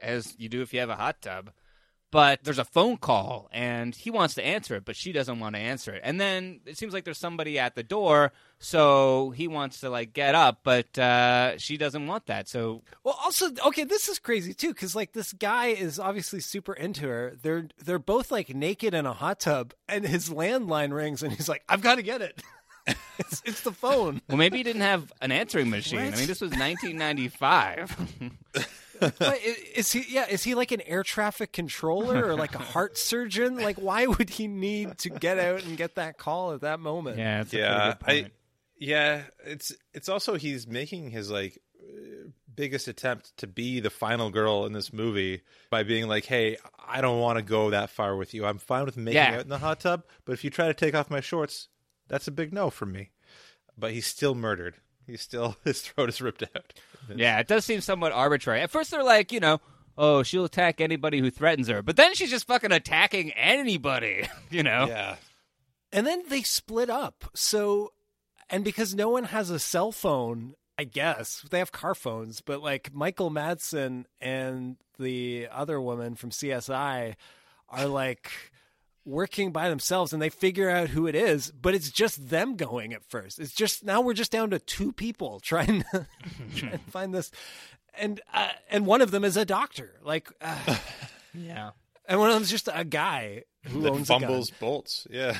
S3: as you do if you have a hot tub. But there's a phone call, and he wants to answer it, but she doesn't want to answer it. And then it seems like there's somebody at the door, so he wants to like get up, but uh, she doesn't want that. So
S5: Well, also, okay, this is crazy too, because like this guy is obviously super into her. They're they're both like naked in a hot tub, and his landline rings, and he's like, "I've got to get it." it's it's the phone.
S3: well, maybe he didn't have an answering machine. I mean, this was 1995.
S5: What, is he? Yeah, is he like an air traffic controller or like a heart surgeon? Like, why would he need to get out and get that call at that moment?
S3: yeah, it's
S4: yeah,
S3: pretty good
S4: I, yeah. It's it's also he's making his like uh, biggest attempt to be the final girl in this movie by being like, "Hey, I don't want to go that far with you. I'm fine with making
S3: Yeah.
S4: out in the hot tub, but if you try to take off my shorts, that's a big no for me." But he's still murdered. He's still his throat is ripped out.
S3: Yeah, it does seem somewhat arbitrary. At first, they're like, you know, oh, she'll attack anybody who threatens her, but then she's just fucking attacking anybody. You know?
S4: Yeah.
S5: And then they split up. So, and because no one has a cell phone, I guess they have car phones, but like Michael Madsen and the other woman from CSI are like working by themselves and they figure out who it is, but it's just them going at first. It's just now we're just down to two people trying to, trying to find this. And uh, and one of them is a doctor. Like uh,
S3: Yeah.
S5: and one of them's just a guy who
S4: That
S5: owns a gun.
S4: fumbles bolts. Yeah.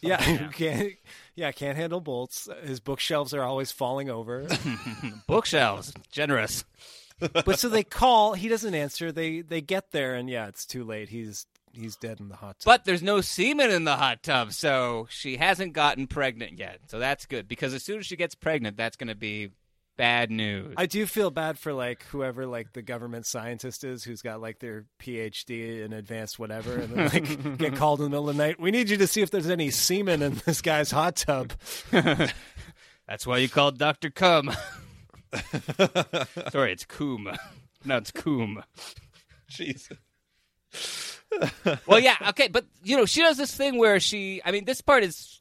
S5: Yeah, who can't yeah can't handle bolts. His bookshelves are always falling over.
S3: Bookshelves. Generous.
S5: but so they call. He doesn't answer. They they get there, and yeah, it's too late. He's he's dead in the hot tub.
S3: But there's no semen in the hot tub, so she hasn't gotten pregnant yet. So that's good because as soon as she gets pregnant, that's going to be bad news.
S5: I do feel bad for like whoever like the government scientist is who's got like their PhD in advanced whatever, and then like get called in the middle of the night. We need you to see if there's any semen in this guy's hot tub.
S3: That's why you called Doctor Cum. Sorry, it's Coom. No, it's Coom.
S4: Jesus.
S3: Well, yeah, okay, but you know, she does this thing where she. I mean, this part is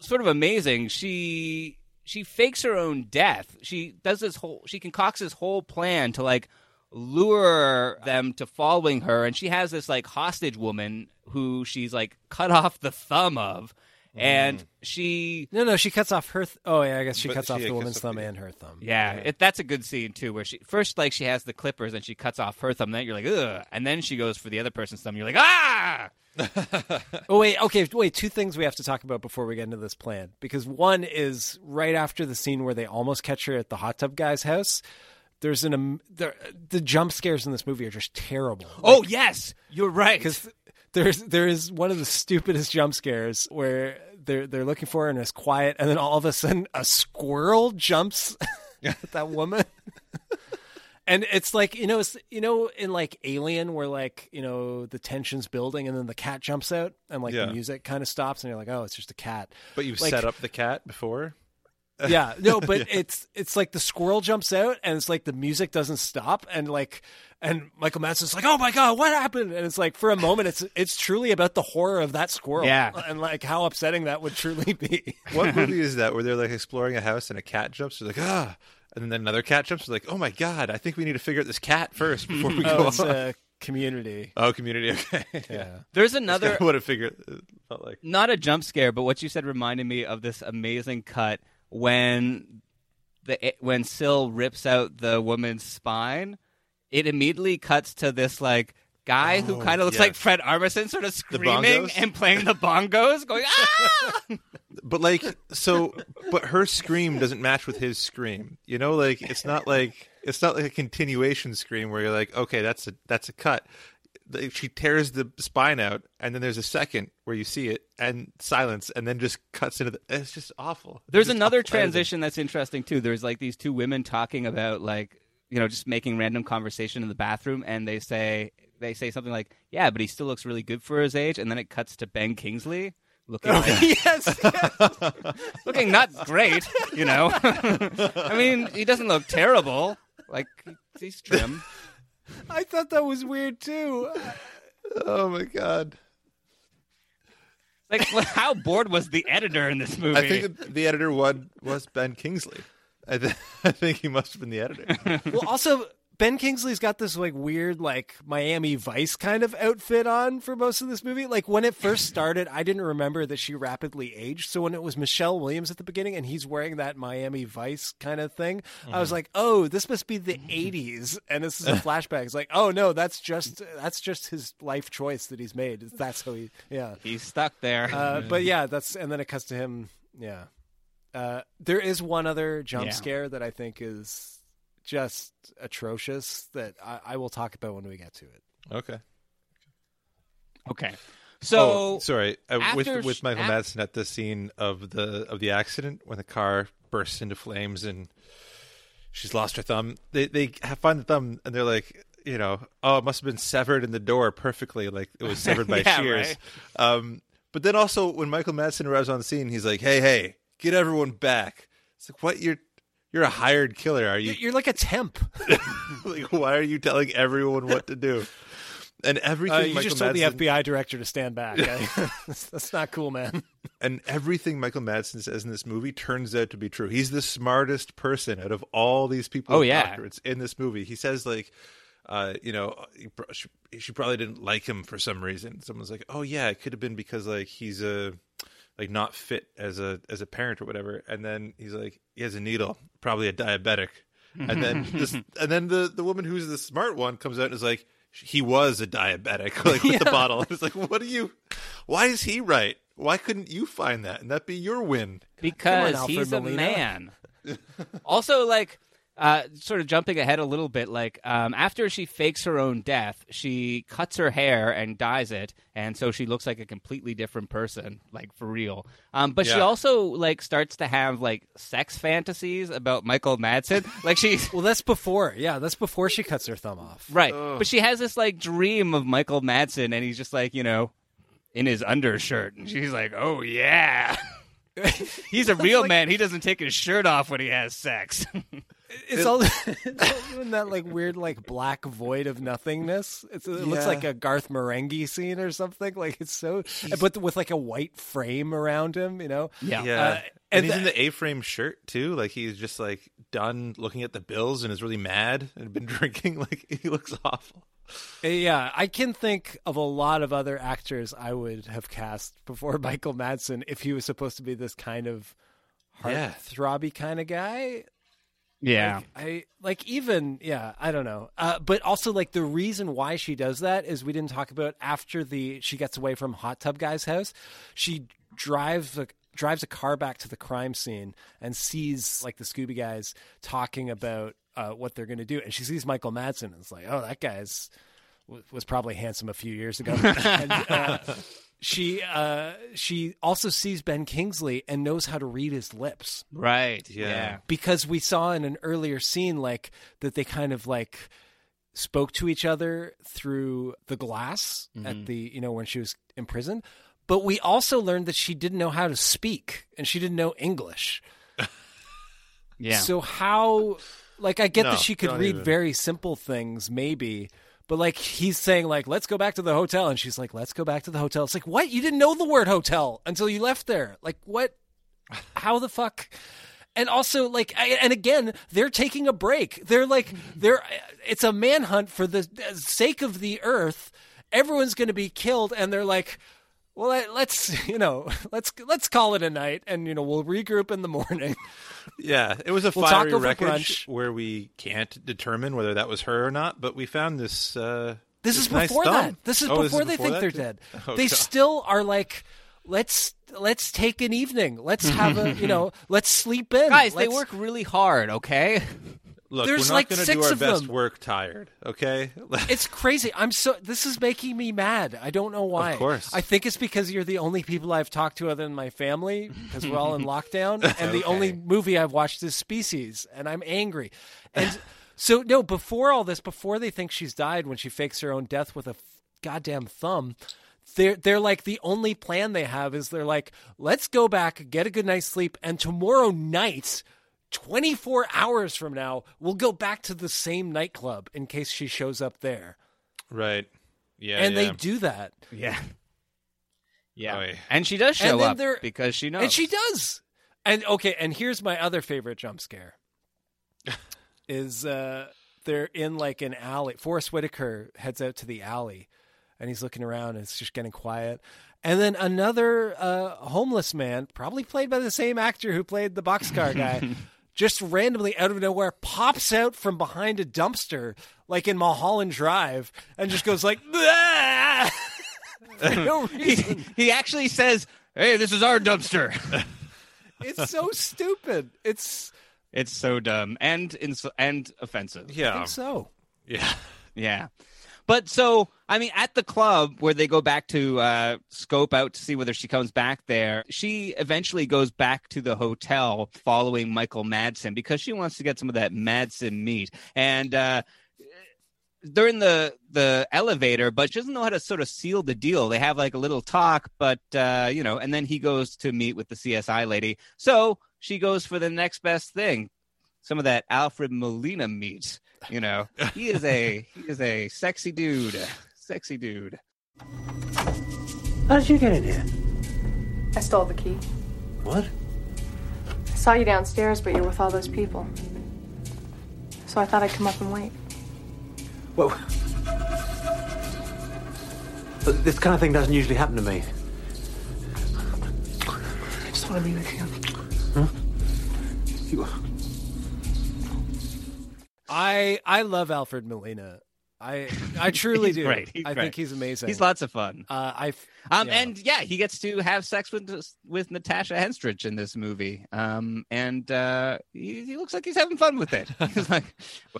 S3: sort of amazing. She she fakes her own death. She does this whole. She concocts this whole plan to like lure them to following her, and she has this like hostage woman who she's like cut off the thumb of, and she.
S5: No, no, she cuts off her. Th- oh yeah, I guess she
S4: But
S5: cuts
S4: she
S5: off the
S4: cuts
S5: woman's
S4: off
S5: thumb
S4: the-
S5: and her thumb.
S3: Yeah, It, that's a good scene too, where she first like she has the clippers and she cuts off her thumb. Then you're like, ugh, and then she goes for the other person's thumb. You're like, ah.
S5: Oh wait, okay, wait. Two things we have to talk about before we get into this plan, because one is right after the scene where they almost catch her at the hot tub guy's house. There's an um, there, the jump scares in this movie are just terrible.
S3: Oh yes, you're right.
S5: because there's there is one of the stupidest jump scares where they're they're looking for her and it's quiet, and then all of a sudden a squirrel jumps at that woman. And it's like you know, it's, you know, in like Alien, where like you know the tension's building, and then the cat jumps out, and like
S4: Yeah.
S5: the music kind of stops, and you're like, oh, it's just a cat.
S4: But you've
S5: Like-
S4: set up the cat before.
S5: yeah no but it's it's like the squirrel jumps out and it's like the music doesn't stop and like and michael madsen's like oh my god what happened and it's like for a moment it's it's truly about the horror of that squirrel
S3: Yeah.
S5: and like how upsetting that would truly be
S4: What movie is that where they're like exploring a house and a cat jumps? They're like, ah. And then another cat jumps. They're like, oh my God, I think we need to figure out this cat first before we
S5: oh
S4: go
S5: it's
S4: on.
S5: uh, community
S4: Oh, community. Okay.
S5: yeah
S3: There's another
S4: what a figure. it felt like.
S3: not a jump scare, but what you said reminded me of this amazing cut when the when Sil rips out the woman's spine. It immediately cuts to this like guy who kind of looks
S4: yes.
S3: like Fred Armisen, sort of screaming and playing the bongos, going ah.
S4: But like, so, but her scream doesn't match with his scream. You know, like it's not like it's not like a continuation scream where you're like, okay, that's a that's a cut. She tears the spine out, and then there's a second where you see it and silence, and then just cuts into the. It's just awful.
S3: There's
S4: It's
S3: another
S4: unpleasant.
S3: transition that's interesting too. There's like these two women talking about like you know, just making random conversation in the bathroom, and they say they say something like, "Yeah, but he still looks really good for his age," and then it cuts to Ben Kingsley looking like,
S5: yes, yes.
S3: looking not great, you know. I mean, he doesn't look terrible. Like he's trim.
S5: I thought that was weird too.
S4: Oh my god.
S3: Like, how bored was the editor in this movie?
S4: I think the editor one was Ben Kingsley. I, th- I think he must have been the editor.
S5: well, also Ben Kingsley's got this like weird like Miami Vice kind of outfit on for most of this movie. Like when it first started, I didn't remember that she rapidly aged. So when it was Michelle Williams at the beginning and he's wearing that Miami Vice kind of thing, I was like, "Oh, this must be the '80s," and this is a flashback. It's like, "Oh no, that's just that's just his life choice that he's made. That's how he, yeah."
S3: he's stuck there.
S5: Uh, but yeah, that's and then it cuts to him. Yeah, uh, there is one other jump
S3: Yeah.
S5: scare that I think is just atrocious that I, I will talk about when we get to it.
S4: Okay.
S3: okay, so
S4: oh, sorry. Uh, with
S3: after
S4: with
S3: sh-
S4: Michael
S3: af-
S4: Madsen at the scene of the of the accident when the car bursts into flames and she's lost her thumb. They they have find the thumb and they're like, you know, oh, it must have been severed in the door perfectly, like it was severed by
S3: Yeah,
S4: shears.
S3: right.
S4: Um, but then also when Michael Madsen arrives on the scene, he's like, hey, hey, get everyone back. It's like, what? You're you're a hired killer, are you?
S5: You're, you're like a temp.
S4: like, why are you telling everyone what to do? And everything
S5: Uh, you
S4: Michael
S5: just told
S4: Madsen,
S5: the FBI director to stand back. I- that's not cool, man.
S4: and everything Michael Madsen says in this movie turns out to be true. He's the smartest person out of all these people.
S3: Oh, yeah.
S4: doctorates in this movie. He says like, uh, you know, she, she probably didn't like him for some reason. Someone's like, oh yeah, it could have been because like he's a like not fit as a as a parent or whatever. And then he's like, he has a needle, probably a diabetic. And then this, and then the the woman who's the smart one comes out and is like, he was a diabetic, like with the bottle. It's like, what are you? Why is he right? Why couldn't you find that and that be your win?
S3: because
S5: Alfred
S3: he's a man. also, like, uh, sort of jumping ahead a little bit, like, um, after she fakes her own death, she cuts her hair and dyes it, and so she looks like a completely different person, like for real. Um, but she also like starts to have like sex fantasies about Michael Madsen, like she,
S5: Well, that's before. Yeah, that's before she cuts her thumb off.
S3: Right. But she has this like dream of Michael Madsen and he's just like, you know, in his undershirt. And she's like, oh yeah. he's a real man. He doesn't take his shirt off when he has sex.
S5: It's all, it's all in that like weird like black void of nothingness. It's, it looks like a Garth Marenghi scene or something. Like it's so, but with like a white frame around him. You know.
S3: yeah.
S4: Yeah,
S5: Uh,
S4: and,
S5: and
S4: he's
S5: the-
S4: in the A-frame shirt too. Like he's just like done looking at the bills and is really mad and been drinking. Like he looks awful.
S5: Uh, Yeah, I can think of a lot of other actors I would have cast before Michael Madsen if he was supposed to be this kind of
S4: Yeah.
S5: heartthrobby kind of guy.
S3: Yeah.
S5: Like, I like even yeah, I don't know. Uh, but also like the reason why she does that is we didn't talk about after the she gets away from Hot Tub Guy's house, she drives a drives a car back to the crime scene and sees like the Scooby guys talking about uh, what they're going to do, and she sees Michael Madsen and it's like, oh, that guy's was probably handsome a few years ago. and, uh, she uh, she also sees Ben Kingsley and knows how to read his lips
S3: Right.
S4: Yeah.
S3: Yeah.
S5: because we saw in an earlier scene like that they kind of like spoke to each other through the glass at the you know when she was imprisoned but we also learned that she didn't know how to speak and she didn't know english
S3: Yeah.
S5: so how like i get
S4: No,
S5: that she could read
S4: even.
S5: very simple things maybe but like he's saying like let's go back to the hotel and she's like let's go back to the hotel. It's like what? You didn't know the word hotel until you left there. Like what? How the fuck? And also like and again they're taking a break. They're like they're it's a manhunt for the sake of the earth. Everyone's going to be killed and they're like well let- let's you know let's let's call it a night and you know we'll regroup in the morning
S4: Yeah, it was a
S5: We'll
S4: fiery wreckage
S5: brunch.
S4: where we can't determine whether that was her or not. But we found this. Uh,
S5: This is
S4: nice
S5: before
S4: thumb.
S5: that. This is
S4: Oh,
S5: before they think they're
S4: too?
S5: dead.
S4: Oh,
S5: they
S4: God.
S5: still are like, let's let's take an evening. Let's have a you know, let's sleep in.
S3: Guys, they
S5: Let's-
S3: work really hard, okay?
S4: Look,
S5: There's
S4: we're not
S5: like
S4: going to do our best
S5: them.
S4: work tired. Okay.
S5: It's crazy. I'm so. This is making me mad. I don't know why.
S4: Of course.
S5: I think it's because you're the only people I've talked to other than my family because we're all in lockdown, and the only movie I've watched is Species, and I'm angry. And So no, before all this, before they think she's died, when she fakes her own death with a f- goddamn thumb, they're they're like the only plan they have is they're like, let's go back, get a good night's sleep, and tomorrow night. 24 hours from now, we'll go back to the same nightclub in case she shows up there.
S4: Right. Yeah.
S5: and
S4: yeah.
S5: they do that.
S3: Yeah. Yeah.
S4: Oy.
S3: And she does
S5: And
S3: show up
S5: they're-
S3: because she knows.
S5: And she does. And okay, and here's my other favorite jump scare. is uh they're in like an alley. Forest Whitaker heads out to the alley and he's looking around and it's just getting quiet. And then another uh homeless man, probably played by the same actor who played the boxcar guy, just randomly out of nowhere pops out from behind a dumpster like in Mulholland Drive and just goes like no reason.
S3: he actually says, "Hey, this is our dumpster."
S5: It's so stupid. It's
S3: it's so dumb and ins- and offensive.
S5: I
S4: Yeah.
S5: think so.
S4: Yeah.
S3: Yeah. But so, I mean, at the club where they go back to uh, scope out to see whether she comes back there, she eventually goes back to the hotel following Michael Madsen because she wants to get some of that Madsen meat. And uh, they're in the the elevator, but she doesn't know how to sort of seal the deal. They have like a little talk, but uh, you know, and then he goes to meet with the CSI lady. So she goes for the next best thing, some of that Alfred Molina meat. You know, he is a he is a sexy dude, sexy dude.
S9: How did you get in here?
S10: I stole the key.
S9: What?
S10: I saw you downstairs, but you're with all those people. So I thought I'd come up and wait.
S9: Well, this kind of thing doesn't usually happen to me. I just want to be with you. Huh? You,
S5: I I love Alfred Molina. I I truly do.
S3: great. He's
S5: I
S3: great.
S5: think he's amazing.
S3: He's lots of fun.
S5: Uh, I
S3: Um,
S5: yeah.
S3: and yeah, he gets to have sex with with Natasha Henstridge in this movie. Um, and uh, he, he looks like he's having fun with it. He's like,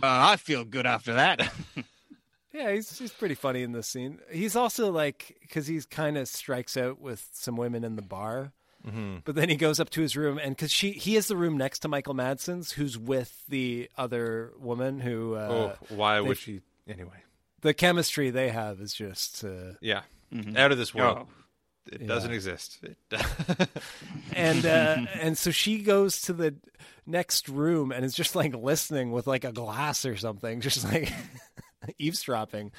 S3: well, I feel good after that.
S5: yeah, he's he's pretty funny in this scene. He's also like because he's kind of strikes out with some women in the bar.
S4: Mm-hmm.
S5: But then he goes up to his room, and because she he is the room next to Michael Madsen's, who's with the other woman who. Uh,
S4: oh, why
S5: they-
S4: would she? Anyway.
S5: The chemistry they have is just. Uh,
S4: Yeah.
S3: Mhm.
S4: Out of this world.
S3: Oh.
S4: It
S5: Yeah.
S4: doesn't exist. It,
S5: and uh, and so she goes to the next room and is just like listening with like a glass or something, just like eavesdropping.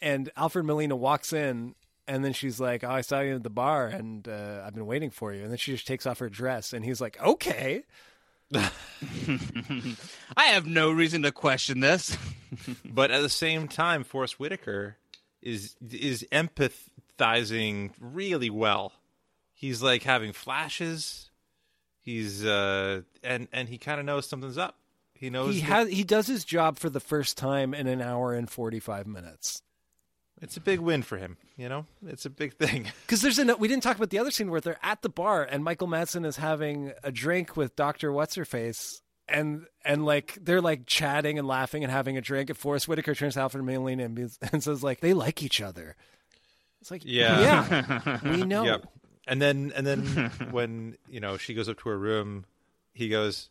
S5: And Alfred Molina walks in, and then she's like, "Oh, I saw you at the bar, and uh, I've been waiting for you." And then she just takes off her dress, and he's like, "Okay."
S3: I have no reason to question this.
S4: but at the same time, Forest Whitaker is is empathizing really well. He's like having flashes. He's uh and and he kind of knows something's up. He knows
S5: He
S4: that-
S5: has he does his job for the first time in an hour and forty five minutes.
S4: It's a big win for him. You know, it's a big thing.
S5: Because there's a we didn't talk about the other scene where they're at the bar and Michael Madsen is having a drink with Doctor What's Her Face. And and like they're like chatting and laughing and having a drink. And Forest Whitaker turns to Alfred Molina and, and says like they like each other. It's like
S4: Yeah.
S5: yeah, we know.
S4: Yep. And then and then when you know she goes up to her room, he goes,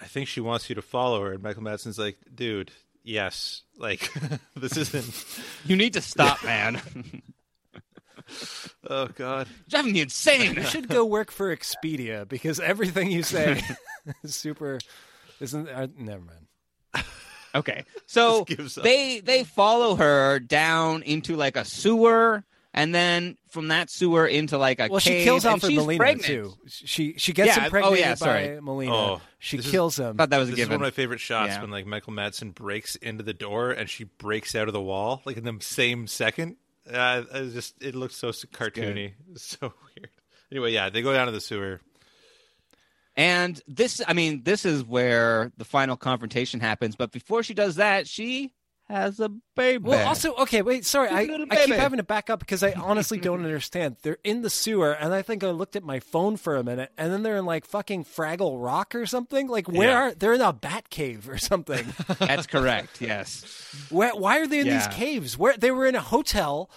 S4: "I think she wants you to follow her." And Michael Madsen's like, "Dude, yes, like this isn't."
S3: You need to stop, man.
S4: Oh God.
S3: You're driving me insane.
S5: You should go work for Expedia because everything you say is super. Isn't uh, never mind.
S3: Okay, so
S4: Just gives up.
S3: they they follow her down into like a sewer, and then from that sewer into like a
S5: Well, she kills
S3: and
S5: Alfred
S3: she's
S5: Molina
S3: pregnant.
S5: too. She she gets
S3: Yeah,
S5: him
S3: oh,
S5: impregnated
S3: yeah,
S5: by
S3: sorry.
S5: Molina.
S4: Oh,
S5: she
S4: this is-
S5: kills him.
S3: Thought that was a
S4: This is
S3: given.
S4: one of my favorite shots
S3: Yeah.
S4: when like Michael Madsen breaks into the door and she breaks out of the wall like in the same second. Uh, it was just it looks so s- cartoony, It's so weird. Anyway, yeah, they go down to the sewer.
S3: And this, I mean, this is where the final confrontation happens. But before she does that, she has a baby.
S5: Well, also, okay, wait, sorry, I, I keep having to back up because I honestly don't understand. They're in the sewer, and I think I looked at my phone for a minute, and then they're in like fucking Fraggle Rock or something. Like, where
S4: Yeah.
S5: are they're in a bat cave or something?
S3: that's correct. Yes.
S5: where, why are they in
S3: Yeah.
S5: these caves? Where they were in a hotel,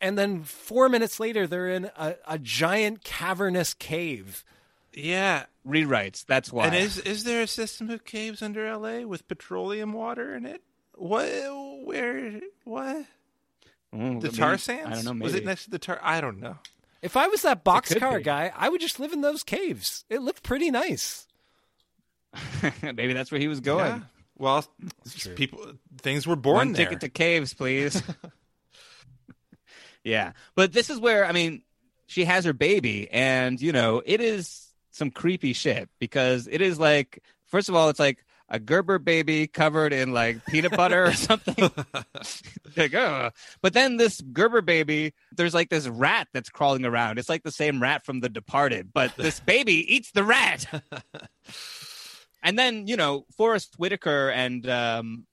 S5: and then four minutes later, they're in a, a giant cavernous cave.
S4: Yeah,
S3: rewrites. That's why.
S4: And is is there a system of caves under L.A. with petroleum water in it? What? Where? What?
S3: Mm,
S4: the
S3: maybe-
S4: tar sands?
S3: I don't know.
S4: Was it next to the tar? I don't know.
S5: If I was that
S3: could
S5: boxcar guy, I would just live in those caves. It looked pretty nice.
S3: maybe that's where he was going.
S4: Yeah. Well, people, things were born
S3: One
S4: there.
S3: ticket to caves, please. yeah, but this is where I mean, she has her baby, and you know, it is some creepy shit because it is like, first of all, it's like a Gerber baby covered in like peanut butter or something. like, ugh. But then this Gerber baby, there's like this rat that's crawling around. It's like the same rat from The Departed, but this baby eats the rat. and then you know Forest Whitaker and um,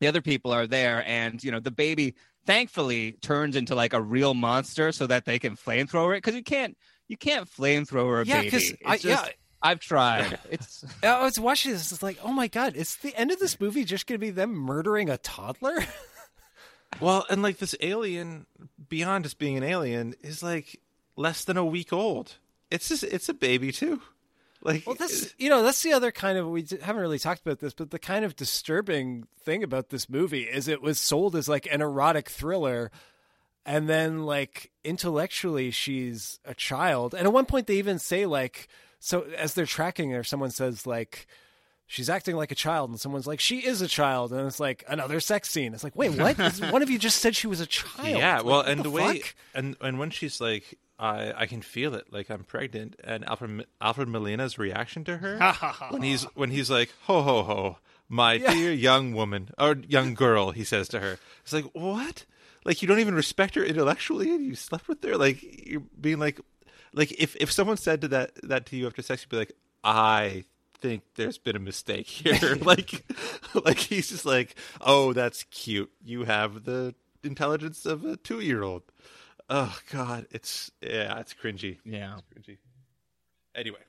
S3: the other people are there, and you know the baby thankfully turns into like a real monster so that they can flamethrower it because you can't you can't flamethrower a baby.
S5: Yeah,
S3: baby. It's
S5: I-
S3: just-
S5: yeah.
S3: I've tried. It's
S5: I was watching this. It's like, oh my god, it's the end of this movie just going to be them murdering a toddler?
S4: Well, and like this alien, beyond just being an alien, is like less than a week old. It's just it's a baby too. Like
S5: Well, that's you know that's the other kind of we haven't really talked about this, but the kind of disturbing thing about this movie is it was sold as like an erotic thriller, and then like intellectually she's a child, and at one point they even say like so as they're tracking her, someone says like. She's acting like a child, and someone's like, "She is a child," and it's like another sex scene. It's like, wait, what? One of you just said she was a child.
S4: yeah.
S5: Like,
S4: Well, and
S5: the
S4: the, way and and when she's like, I I can feel it, like I'm pregnant, and Alfred Alfred Molina's reaction to her when he's when he's like, ho ho ho, my dear young woman or young girl, he says to her. It's like what? Like you don't even respect her intellectually, and you slept with her. Like you're being like, like if if someone said to that that to you after sex, you'd be like, I think there's been a mistake here. like, like he's just like, oh, that's cute. You have the intelligence of a two year old. Oh God, it's yeah, it's cringy.
S3: yeah.
S4: It's cringy. Anyway,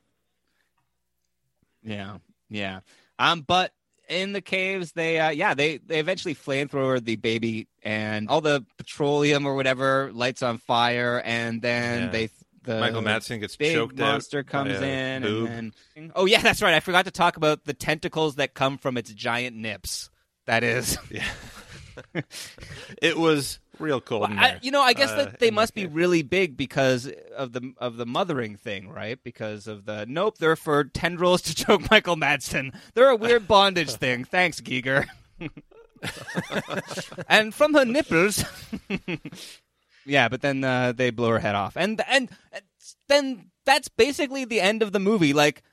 S3: Yeah, yeah. Um, but in the caves, they uh, yeah, they they eventually flamethrower the baby, and all the petroleum or whatever lights on fire, and then
S4: Yeah.
S3: they the
S4: Michael Madsen gets
S3: big
S4: choked out
S3: monster
S4: by
S3: comes in, and then oh yeah, that's right. I forgot to talk about the tentacles that come from its giant nips. That is.
S4: it was real cold. in
S3: I, you know, I guess
S4: uh,
S3: that they
S4: in the
S3: must be really big because of the of the mothering thing, right? Because of the nope, they're for tendrils to choke Michael Madsen. They're a weird bondage thing. Thanks, Giger. and from her nipples. Yeah, but then uh, they blow her head off, and and and then that's basically the end of the movie. Like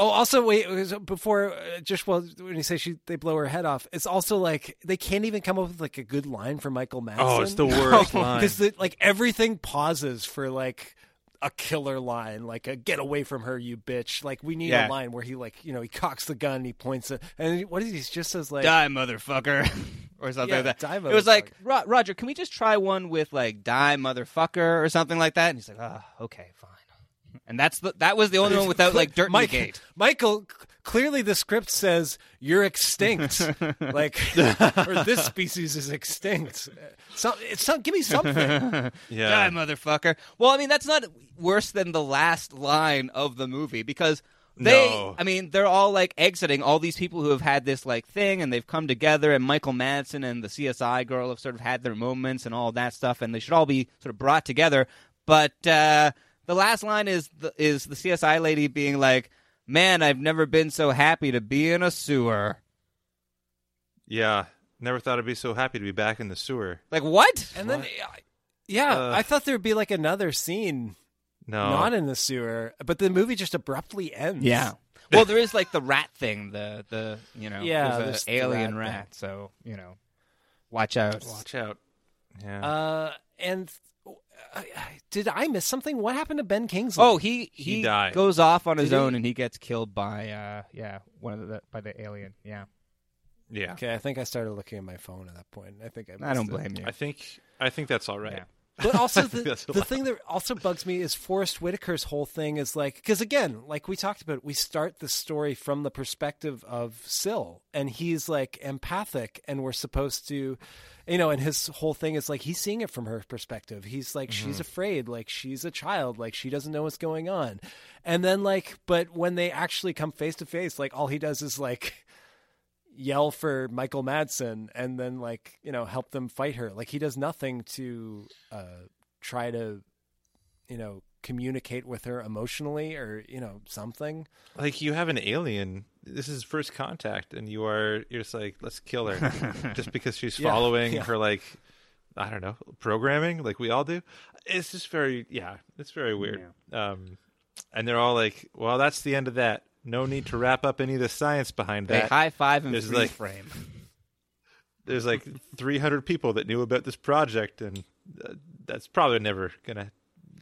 S5: Oh, also wait before uh, just well when you say she they blow her head off, it's also like they can't even come up with like a good line for Michael Madsen.
S4: Oh, it's the worst line.
S5: because like everything pauses for like a killer line, like a "Get away from her, you bitch!" Like we need
S3: Yeah.
S5: a line where he like you know he cocks the gun, he points it, and what is he just says like
S3: die motherfucker or something
S5: Yeah,
S3: like that
S5: die
S3: it was like roger can we just try one with like die motherfucker or something like that and he's like oh okay fine and that's the that was the only one without like dirt
S5: Mike,
S3: in the gate
S5: Michael, clearly the script says you're extinct, like or this species is extinct. So, it's some, give me something.
S4: Yeah.
S3: die motherfucker well i mean that's not worse than the last line of the movie because they
S4: No.
S3: i mean they're all like exiting all these people who have had this like thing and they've come together and michael madsen and the csi girl have sort of had their moments and all that stuff and they should all be sort of brought together but uh the last line is the, is the csi lady being like man i've never been so happy to be in a sewer
S4: yeah. Never thought I'd be so happy to be back in the sewer.
S3: like what
S5: And then, yeah,
S4: Uh,
S5: I thought there'd be like another scene
S4: No,
S5: not in the sewer, but the movie just abruptly ends.
S3: Yeah. Well, there is like the rat thing, the the you know,
S5: Yeah,
S3: there's
S5: there's
S3: an
S5: the
S3: alien
S5: rat
S3: rat, so you know, watch out.
S4: watch out. Yeah.
S5: Uh, and uh, did I miss something? What happened to Ben Kingsley?
S3: Oh, he he,
S4: He died.
S3: goes off on his
S5: Did he?
S3: own and he gets killed by uh yeah one of the by the alien. Yeah,
S4: yeah.
S5: okay. I think I started looking at my phone at that point. I think I.
S3: I don't
S5: missed it.
S3: blame you.
S4: I think I think that's all right.
S3: Yeah.
S5: But also the, the thing that also bugs me is Forest Whitaker's whole thing is like because again, like we talked about, we start the story from the perspective of Sil, and he's like empathic, and we're supposed to, you know, and his whole thing is like he's seeing it from her perspective. He's like she's
S4: Mhm.
S5: afraid, like she's a child, like she doesn't know what's going on, and then like, but when they actually come face to face, like all he does is like yell for Michael Madsen and then like you know help them fight her. Like he does nothing to uh, try to you know communicate with her emotionally or you know something.
S4: Like you have an alien. This is first contact, and you are you're just like, let's kill her, just because she's
S5: Yeah,
S4: following
S5: yeah.
S4: her like, I don't know, programming, like we all do. It's just very, yeah, it's very weird. Um, and they're all like, well, that's the end of that. No need to wrap up any of the science behind
S3: They
S4: that.
S3: high five and
S4: There's
S3: freeze
S4: like
S3: frame.
S4: there's like 300 people that knew about this project, and uh, that's probably never gonna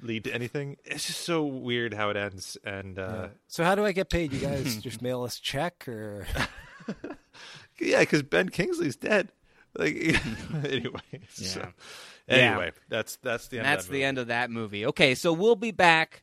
S4: lead to anything. It's just so weird how it ends, and uh,
S5: So how do I get paid? You guys just mail us check or
S4: yeah, because Ben Kingsley's dead. Like anyway, so,
S3: Yeah.
S4: anyway, that's that's the end.
S3: That's
S4: of that
S3: the
S4: movie.
S3: end of that movie. Okay, so we'll be back.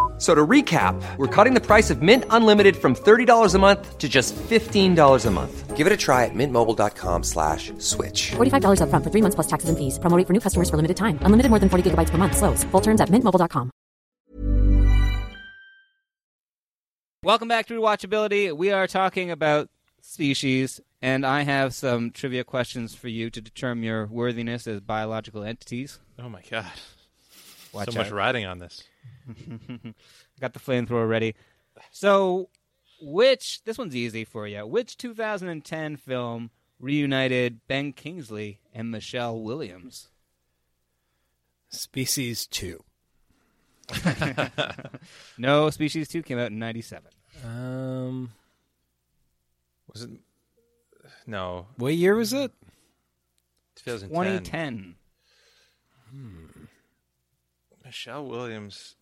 S11: F- So to recap, we're cutting the price of Mint Unlimited from $30 a month to just $15 a month. Give it a try at mintmobile.com slash switch.
S12: $45 upfront for three months plus taxes and fees. Promo rate for new customers for limited time. Unlimited more than 40 gigabytes per month. Slows. Full terms at mintmobile.com.
S3: Welcome back to Rewatchability. We are talking about species, and I have some trivia questions for you to determine your worthiness as biological entities.
S4: Oh my god,
S3: Watch
S4: so much
S3: out.
S4: riding on this.
S3: Got the flamethrower ready. So, which this one's easy for you. Which 2010 film reunited Ben Kingsley and Michelle Williams?
S5: Species Two.
S3: no, Species 2 came out in 97.
S5: Um,
S4: Was it? No,
S5: what year was it?
S4: 2010.
S3: 2010.
S4: Michelle Williams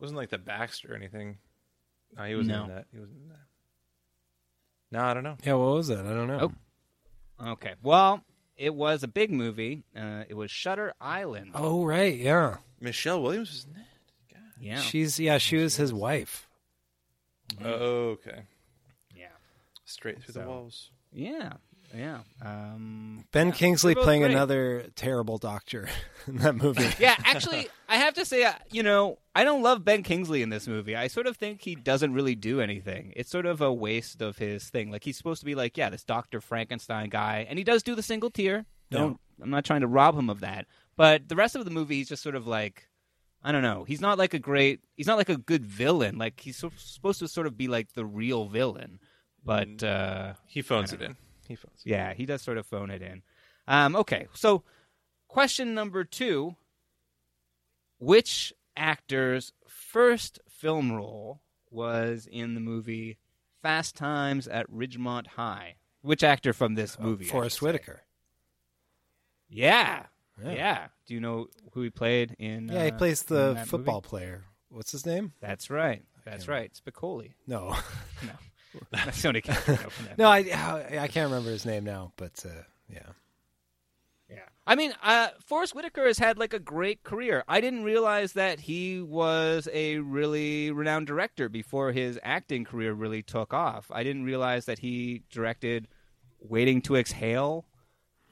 S4: wasn't like the Baxter or anything. No, he wasn't
S3: No.
S4: in that. He wasn't in that. No, I don't know.
S5: Yeah, what was that? I don't know.
S3: Okay. Well, it was a big movie. Uh, it was Shutter Island.
S5: Oh right, yeah.
S4: Michelle Williams was in that.
S3: Yeah.
S5: She's yeah, she was his wife.
S4: Oh, okay.
S3: Yeah.
S4: Straight through the
S3: So-
S4: walls.
S3: Yeah. Yeah. Um,
S5: Ben
S3: yeah.
S5: Kingsley playing
S3: great.
S5: another terrible doctor in that movie.
S3: yeah, actually, I have to say, uh, you know, I don't love Ben Kingsley in this movie. I sort of think he doesn't really do anything. It's sort of a waste of his thing. Like he's supposed to be like, yeah, this Doctor Frankenstein guy, and he does do the single tear. Don't. I'm not trying to rob him of that, but the rest of the movie, he's just sort of like, I don't know. He's not like a great. He's not like a good villain. Like he's so, supposed to sort of be like the real villain, but uh,
S4: He phones it
S3: don't
S4: in. He phones.
S3: Yeah, he does sort of phone it in. Um, okay, so question number two: Which actor's first film role was in the movie Fast Times at Ridgemont High? Which actor from this movie? I Forest?
S5: Whitaker.
S3: Yeah.
S5: Yeah.
S3: yeah, Do you know who he played in?
S5: Yeah, he
S3: uh,
S5: plays the football
S3: movie?
S5: player. What's his name?
S3: That's right. That's right. Spicoli.
S5: No,
S3: No, that's the only character I know from that
S5: no, I I can't remember his name now, but uh, yeah.
S3: Yeah. I mean, uh, Forest Whitaker has had like a great career. I didn't realize that he was a really renowned director before his acting career really took off. I didn't realize that he directed Waiting to Exhale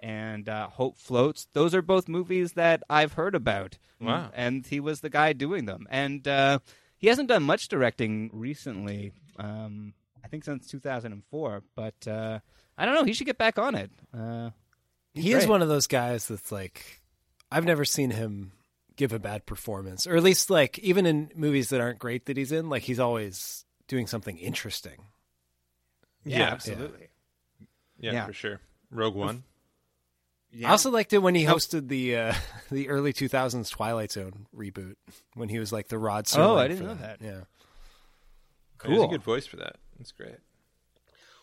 S3: and uh, Hope Floats. Those are both movies that I've heard about.
S4: Wow.
S3: And he was the guy doing them. And uh, he hasn't done much directing recently. Um, I think since 2004. But uh, I don't know. He should get back on it. Uh, he's
S5: he is one of those guys that's like I've never seen him give a bad performance, or at least like even in movies that aren't great that he's in, like he's always doing something interesting.
S3: Yeah,
S4: Yeah.
S3: absolutely.
S4: Yeah,
S3: Yeah.
S4: for sure. Rogue One.
S5: I also liked it when he hosted the uh, the early 2000s Twilight Zone reboot when he was like the Rod Serling.
S3: Oh, I didn't know that.
S5: Yeah.
S4: He has
S3: Cool.
S4: a good voice for that. That's great.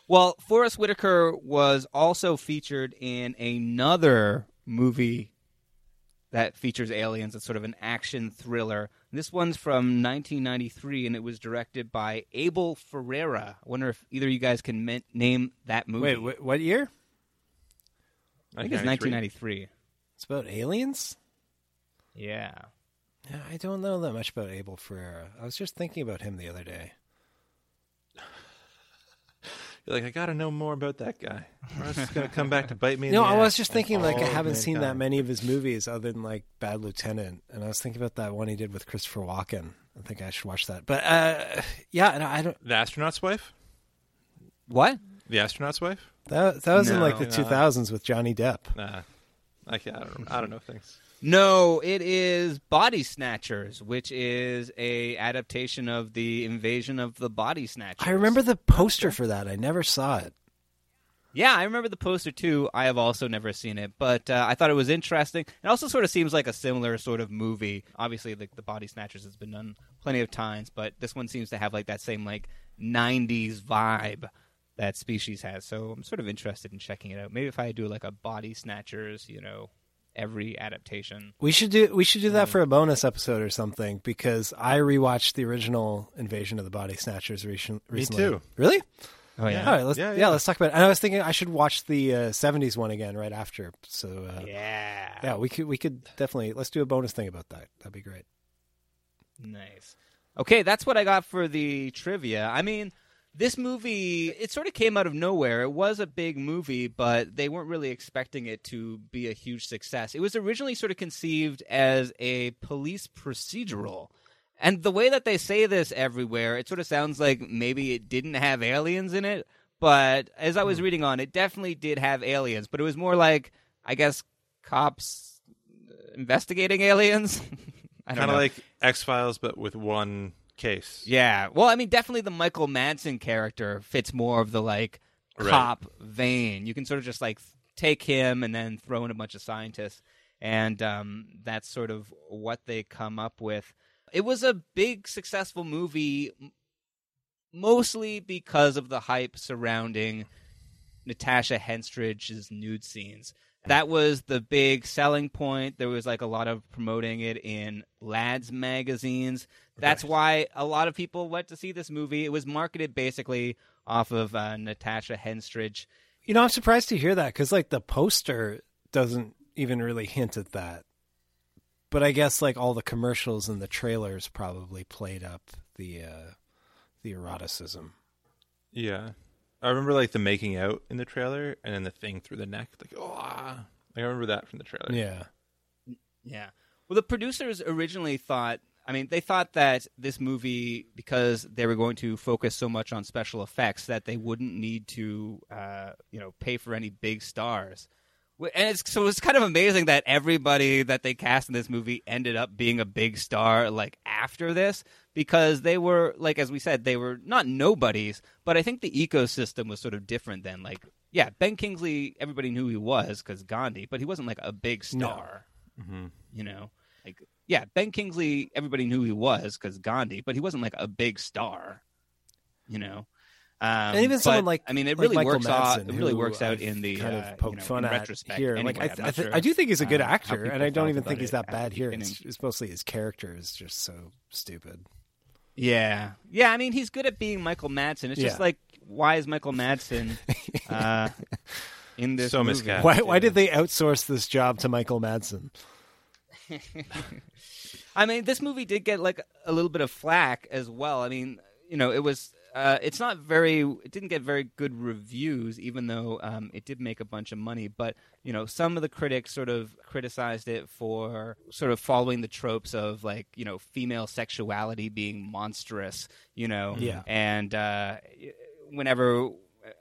S3: Well, Forest Whitaker was also featured in another movie that features aliens. It's sort of an action thriller. This one's from 1993, and it was directed by Abel Ferrara. I wonder if either of you guys can men- name that movie.
S5: Wait, wh- what year?
S3: I think it's 1993.
S5: It's about aliens.
S3: Yeah.
S5: Yeah, I don't know that much about Abel Ferrara. I was just thinking about him the other day.
S4: You're like, I got to know more about that guy. Or else it's going to come back to bite me. in
S5: No,
S4: the
S5: I was just thinking like I
S4: Oh,
S5: haven't seen that many of his movies other than like Bad Lieutenant, and I was thinking about that one he did with Christopher Walken. I think I should watch that. But uh, yeah, and I don't.
S4: The astronaut's wife.
S3: What?
S4: The astronaut's wife.
S5: That that was in like the
S4: No.
S5: two thousands with Johnny Depp.
S4: Nah, I, can't, I don't. I don't know things.
S3: No, it is Body Snatchers, which is a adaptation of the Invasion of the Body Snatchers.
S5: I remember the poster for that. I never saw it.
S3: Yeah, I remember the poster too. I have also never seen it, but uh, I thought it was interesting. It also sort of seems like a similar sort of movie. Obviously, the, the Body Snatchers has been done plenty of times, but this one seems to have like that same like '90s vibe that Species has. So I'm sort of interested in checking it out. Maybe if I do like a Body Snatchers, you know, every adaptation.
S5: We should do we should do that for a bonus episode or something because I rewatched the original Invasion of the Body Snatchers recent,
S4: Me
S5: recently.
S4: too.
S5: Really?
S3: Oh yeah.
S5: All right, let's
S4: Yeah,
S5: yeah,
S4: yeah.
S5: let's talk about it. And I was thinking I should watch the uh, '70s one again right after. So uh,
S3: Yeah.
S5: yeah, we could we could definitely let's do a bonus thing about that. That'd be great.
S3: Nice. Okay, that's what I got for the trivia. I mean, this movie, it sort of came out of nowhere. It was a big movie, but they weren't really expecting it to be a huge success. It was originally sort of conceived as a police procedural. And the way that they say this everywhere, it sort of sounds like maybe it didn't have aliens in it. But as I was reading on, it definitely did have aliens. But it was more like, I guess, cops uh, investigating aliens.
S4: Kind of like X Files, but with one case.
S3: Yeah. Well, I mean, definitely the Michael Madsen character fits more of the like
S4: Right.
S3: cop vein. You can sort of just like take him and then throw in a bunch of scientists, and um, that's sort of what they come up with. It was a big, successful movie, mostly because of the hype surrounding Natasha Henstridge's nude scenes. That was the big selling point. There was like a lot of promoting it in lads magazines. That's why a lot of people went to see this movie. It was marketed basically off of uh, Natasha Henstridge.
S5: You know, I'm surprised to hear that because like the poster doesn't even really hint at that. But I guess like all the commercials and the trailers probably played up the uh, the eroticism.
S4: Yeah. I remember like the making out in the trailer and then the thing through the neck. Like, oh, ah. I remember that from the trailer.
S5: Yeah.
S3: Yeah. Well, the producers originally thought, I mean, they thought that this movie, because they were going to focus so much on special effects, that they wouldn't need to, uh, you know, pay for any big stars. And it's, so it's kind of amazing that everybody that they cast in this movie ended up being a big star, like after this, because they were, like as we said, they were not nobodies, but I think the ecosystem was sort of different then. Like, yeah, Ben Kingsley, everybody knew who he was because Gandhi, but he wasn't like a big star.
S4: Mm-hmm.
S3: You know, yeah, Ben Kingsley. Everybody knew he was because Gandhi, but he wasn't like a big star. You know, um,
S5: and even
S3: but,
S5: someone like
S3: I mean, it
S5: like
S3: really
S5: Michael
S3: works out. It really works out
S5: I've
S3: in the
S5: kind
S3: uh,
S5: of poked
S3: you know,
S5: fun at
S3: retrospect.
S5: here.
S3: Anyway,
S5: like I, th- I, th-
S3: sure,
S5: I do think he's a good
S3: uh, how
S5: actor, and I don't even think he's that bad here. It's, it's mostly his character is just so stupid.
S3: Yeah, yeah. I mean, he's good at being Michael Madsen. It's just
S5: Yeah.
S3: like, why is Michael Madsen uh, in this
S4: So
S3: movie?
S4: miscast.
S5: Why why did they outsource this job to Michael Madsen?
S3: I mean, this movie did get like a little bit of flack as well. I mean, you know, it was. Uh, it's not very. It didn't get very good reviews, even though um, it did make a bunch of money. But you know, some of the critics sort of criticized it for sort of following the tropes of like you know female sexuality being monstrous. You know,
S5: Yeah.
S3: and uh, whenever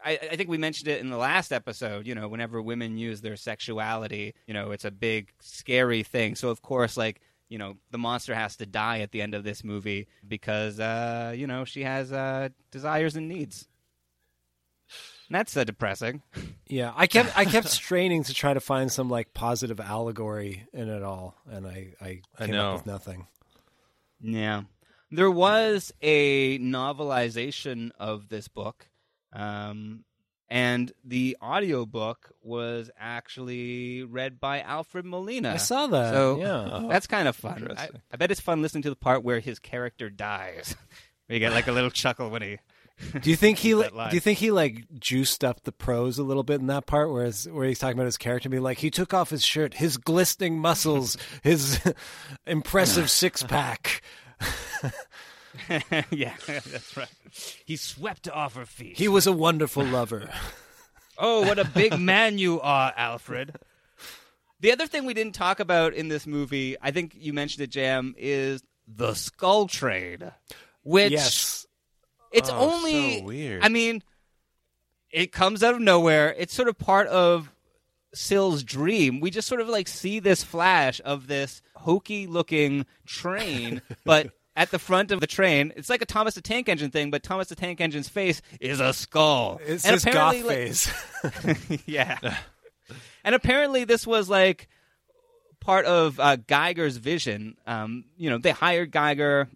S3: I, I think we mentioned it in the last episode. You know, whenever women use their sexuality, you know, it's a big scary thing. So of course, like you know, the monster has to die at the end of this movie because uh, you know she has uh, desires and needs. And That's uh, depressing.
S5: Yeah, I kept I kept straining to try to find some like positive allegory in it all, and I I
S4: I
S5: came
S4: know.
S5: up with nothing.
S3: Yeah. There was a novelization of this book. Um, and the audiobook was actually read by Alfred Molina.
S5: I saw that,
S3: So
S5: yeah.
S3: That's kind of fun. I. I bet it's fun listening to the part where his character dies. where you get like a little chuckle when he.
S5: Do you think he? Like. Do you think he like juiced up the prose a little bit in that part, where his, where he's talking about his character being like he took off his shirt, his glistening muscles, his impressive six pack.
S3: yeah, that's right. He swept off her feet.
S5: He was a wonderful lover.
S3: Oh, what a big man you are, Alfred. The other thing we didn't talk about in this movie, I think you mentioned it, Jam, is the skull trade. Which
S5: Yes.
S3: it's
S4: Oh,
S3: only
S4: so weird.
S3: I mean, it comes out of nowhere. It's sort of part of Sil's dream. We just sort of like see this flash of this hokey looking train, but at the front of the train, it's like a Thomas the Tank Engine thing, but Thomas the Tank Engine's face is a skull.
S5: It's
S3: and
S5: his goth
S3: like-
S5: face.
S3: yeah. and apparently, this was like part of uh, Geiger's vision. Um, you know, they hired Geiger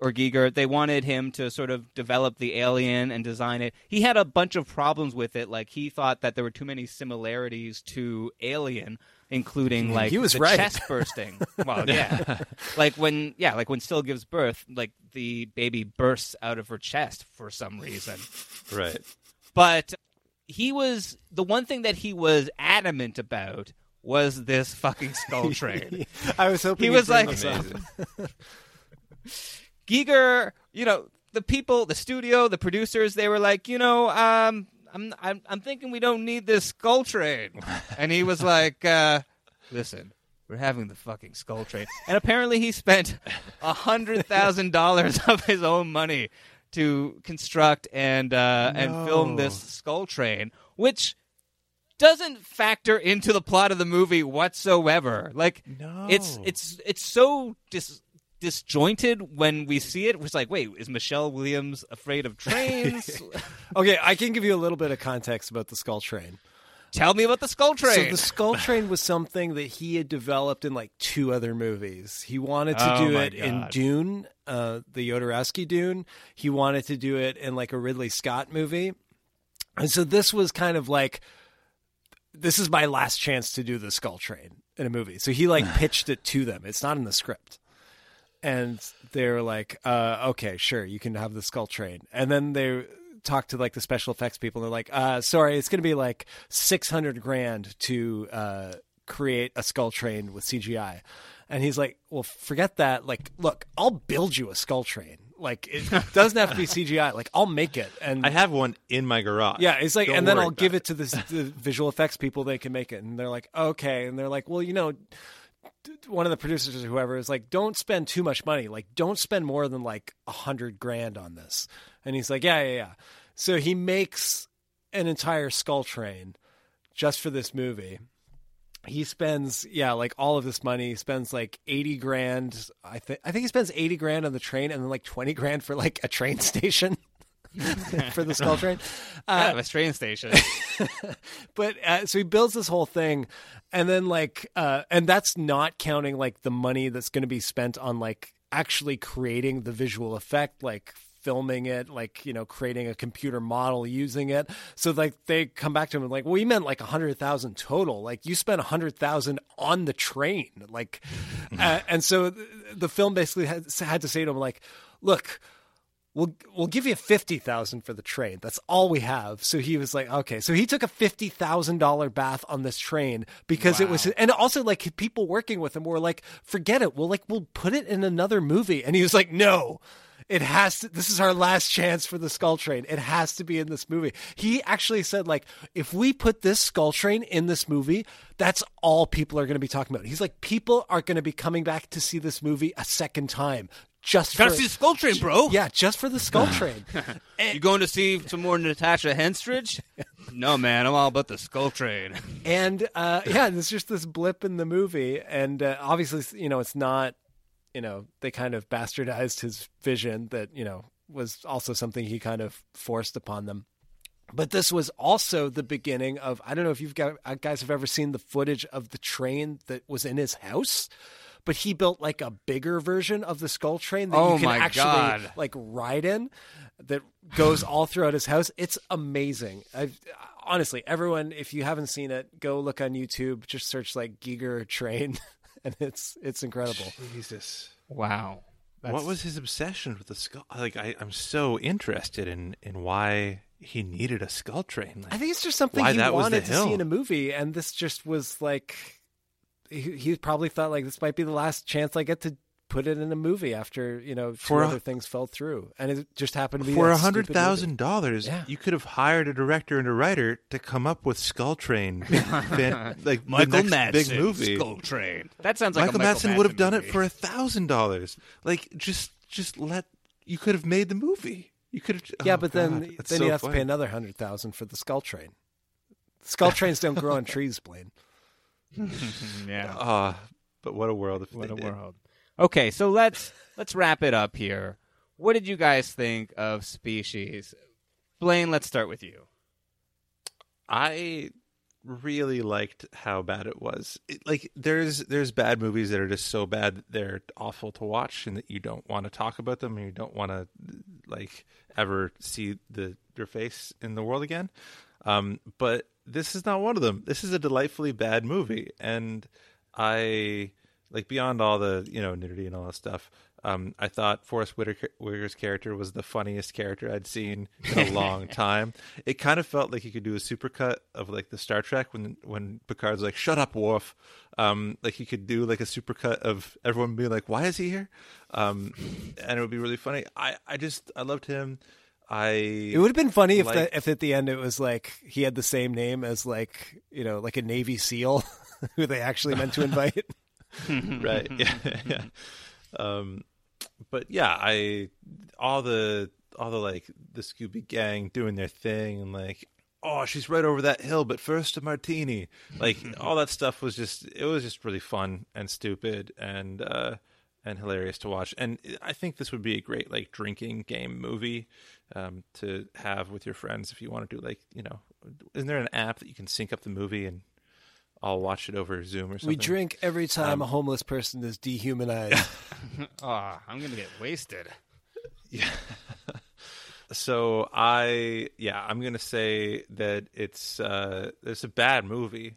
S3: or Giger. They wanted him to sort of develop the alien and design it. He had a bunch of problems with it. Like he thought that there were too many similarities to Alien, including like
S5: He was
S3: the
S5: right.
S3: chest bursting. well, yeah, like when yeah, like when Sil gives birth, like the baby bursts out of her chest for some reason.
S4: Right.
S3: But he was the one thing that he was adamant about was this fucking skull train.
S5: I was hoping
S3: he was like. Giger, you know, the people, the studio, the producers, they were like, you know, um, I'm, I'm, I'm thinking we don't need this skull train. And he was like, uh, listen, we're having the fucking skull train. And apparently he spent a hundred thousand dollars of his own money to construct and, uh, and film this skull train, which doesn't factor into the plot of the movie whatsoever. Like, it's, it's, it's so dis, disjointed when we see it. It's like, wait, is Michelle Williams afraid of trains?
S5: Okay, I can give you a little bit of context about the Skull Train.
S3: Tell me about the Skull Train.
S5: So the Skull Train was something that he had developed in like two other movies. He wanted to
S3: Oh
S5: do it in Dune, uh, the Jodorowsky Dune. He wanted to do it in like a Ridley Scott movie. And so this was kind of like this is my last chance to do the Skull Train in a movie. So he like pitched it to them. It's not in the script. And they're like, uh, okay, sure, you can have the Skull Train. And then they talk to like the special effects people. And they're like, uh, sorry, it's going to be like 600 grand to uh, create a Skull Train with CGI. And he's like, well, forget that. Like, look, I'll build you a Skull Train. Like, it doesn't have to be CGI. Like, I'll make it. And
S4: I have one in my garage.
S5: yeah, it's like,
S4: Don't
S5: and then I'll give it to this, the visual effects people. They can make it, and they're like, okay, and they're like, well, you know, one of the producers or whoever is like, don't spend too much money. Like, don't spend more than like a hundred grand on this. And he's like, yeah, yeah, yeah. So he makes an entire skull train just for this movie. He spends, yeah, like all of this money. He spends like eighty grand. I think I think he spends eighty grand on the train, and then like twenty grand for like a train station for the skull train.
S3: Kind of a train station.
S5: but uh, so he builds this whole thing and then like uh and that's not counting like the money that's going to be spent on like actually creating the visual effect like filming it like you know creating a computer model using it so like they come back to him and like well we meant like a hundred thousand total like you spent a hundred thousand on the train like uh, and so th- the film basically had, had to say to him like look we'll we'll give you fifty thousand for the train. That's all we have. So he was like, okay. So he took a fifty thousand dollar bath on this train because it was, and also like people working with him were like, forget it. We'll like we'll put it in another movie. And he was like, no. It has to. This is our last chance for the Skull Train. It has to be in this movie. He actually said, like, if we put this Skull Train in this movie, that's all people are going to be talking about. He's like, people are going to be coming back to see this movie a second time just
S3: Gotta
S5: for
S3: see the Skull Train, bro.
S5: Yeah, just for the Skull Train.
S3: you going to see some more Natasha Henstridge? no, man, I'm all about the Skull Train.
S5: and uh, yeah, there's just this blip in the movie, and uh, obviously, you know, it's not, you know, they kind of bastardized his vision that you know was also something he kind of forced upon them. But this was also the beginning of I don't know if you've got uh, guys have ever seen the footage of the train that was in his house. But he built like a bigger version of the skull train that
S3: Oh
S5: you can
S3: my
S5: actually
S3: God.
S5: like ride in that goes all throughout his house. It's amazing. I've, honestly, everyone, if you haven't seen it, go look on YouTube. Just search like Giger train, and it's it's incredible.
S4: Jesus.
S3: Wow.
S4: What was his obsession with the skull? Like, I, I'm so interested in in why he needed a skull train. Like,
S5: I think it's just something he
S4: that was the
S5: wanted to see in a movie, and this just was like he, he probably thought like this might be the last chance I get to put it in a movie after you know two
S4: For a-
S5: other things fell through, and it just happened to be
S4: For
S5: a
S4: a hundred thousand
S5: dollars.
S4: dollars, you could have hired a director and a writer to come up with Skull Train, like
S3: Michael
S4: the next big movie.
S3: Skull Train. That sounds like a
S4: Michael,
S3: Michael
S4: Madsen would have
S3: Madsen
S4: done it for a thousand dollars. Like just just let you could have made the movie. You could have.
S5: Yeah,
S4: oh,
S5: but
S4: God,
S5: then then
S4: so
S5: you have to pay another hundred thousand for the skull train. Skull trains don't grow on trees, Blaine.
S3: yeah.
S4: Ah, but what a world!
S3: What a
S4: did.
S3: world. Okay, so let's let's wrap it up here. What did you guys think of Species? Blaine, let's start with you.
S4: I really liked how bad it was. It, like there's there's bad movies that are just so bad that they're awful to watch and that you don't want to talk about them and you don't want to like ever see the their face in the world again. Um, but this is not one of them. This is a delightfully bad movie, and I like beyond all the you know nudity and all that stuff. Um, I thought Forest Whitaker, Whitaker's character was the funniest character I'd seen in a long time. It kind of felt like you could do a supercut of like the Star Trek when when Picard's like, "Shut up, Worf." Um, like you could do like a supercut of everyone being like, "Why is he here?" Um, and it would be really funny. I I just I loved him. I
S5: It would have been funny if the, if at the end it was like he had the same name as like you know like a Navy SEAL who they actually meant to invite.
S4: right. Yeah. yeah. Um, but yeah, I all the all the like the Scooby Gang doing their thing and like, oh, she's right over that hill, but first a martini. Like all that stuff was just it was just really fun and stupid and uh and hilarious to watch. And I think this would be a great like drinking game movie um to have with your friends if you want to do like, you know, isn't there an app that you can sync up the movie and I'll watch it over Zoom or something.
S5: we drink every time
S4: Um,
S5: a homeless person is dehumanized.
S3: oh, I'm gonna get wasted. Yeah.
S4: so I yeah, I'm gonna say that it's uh it's a bad movie,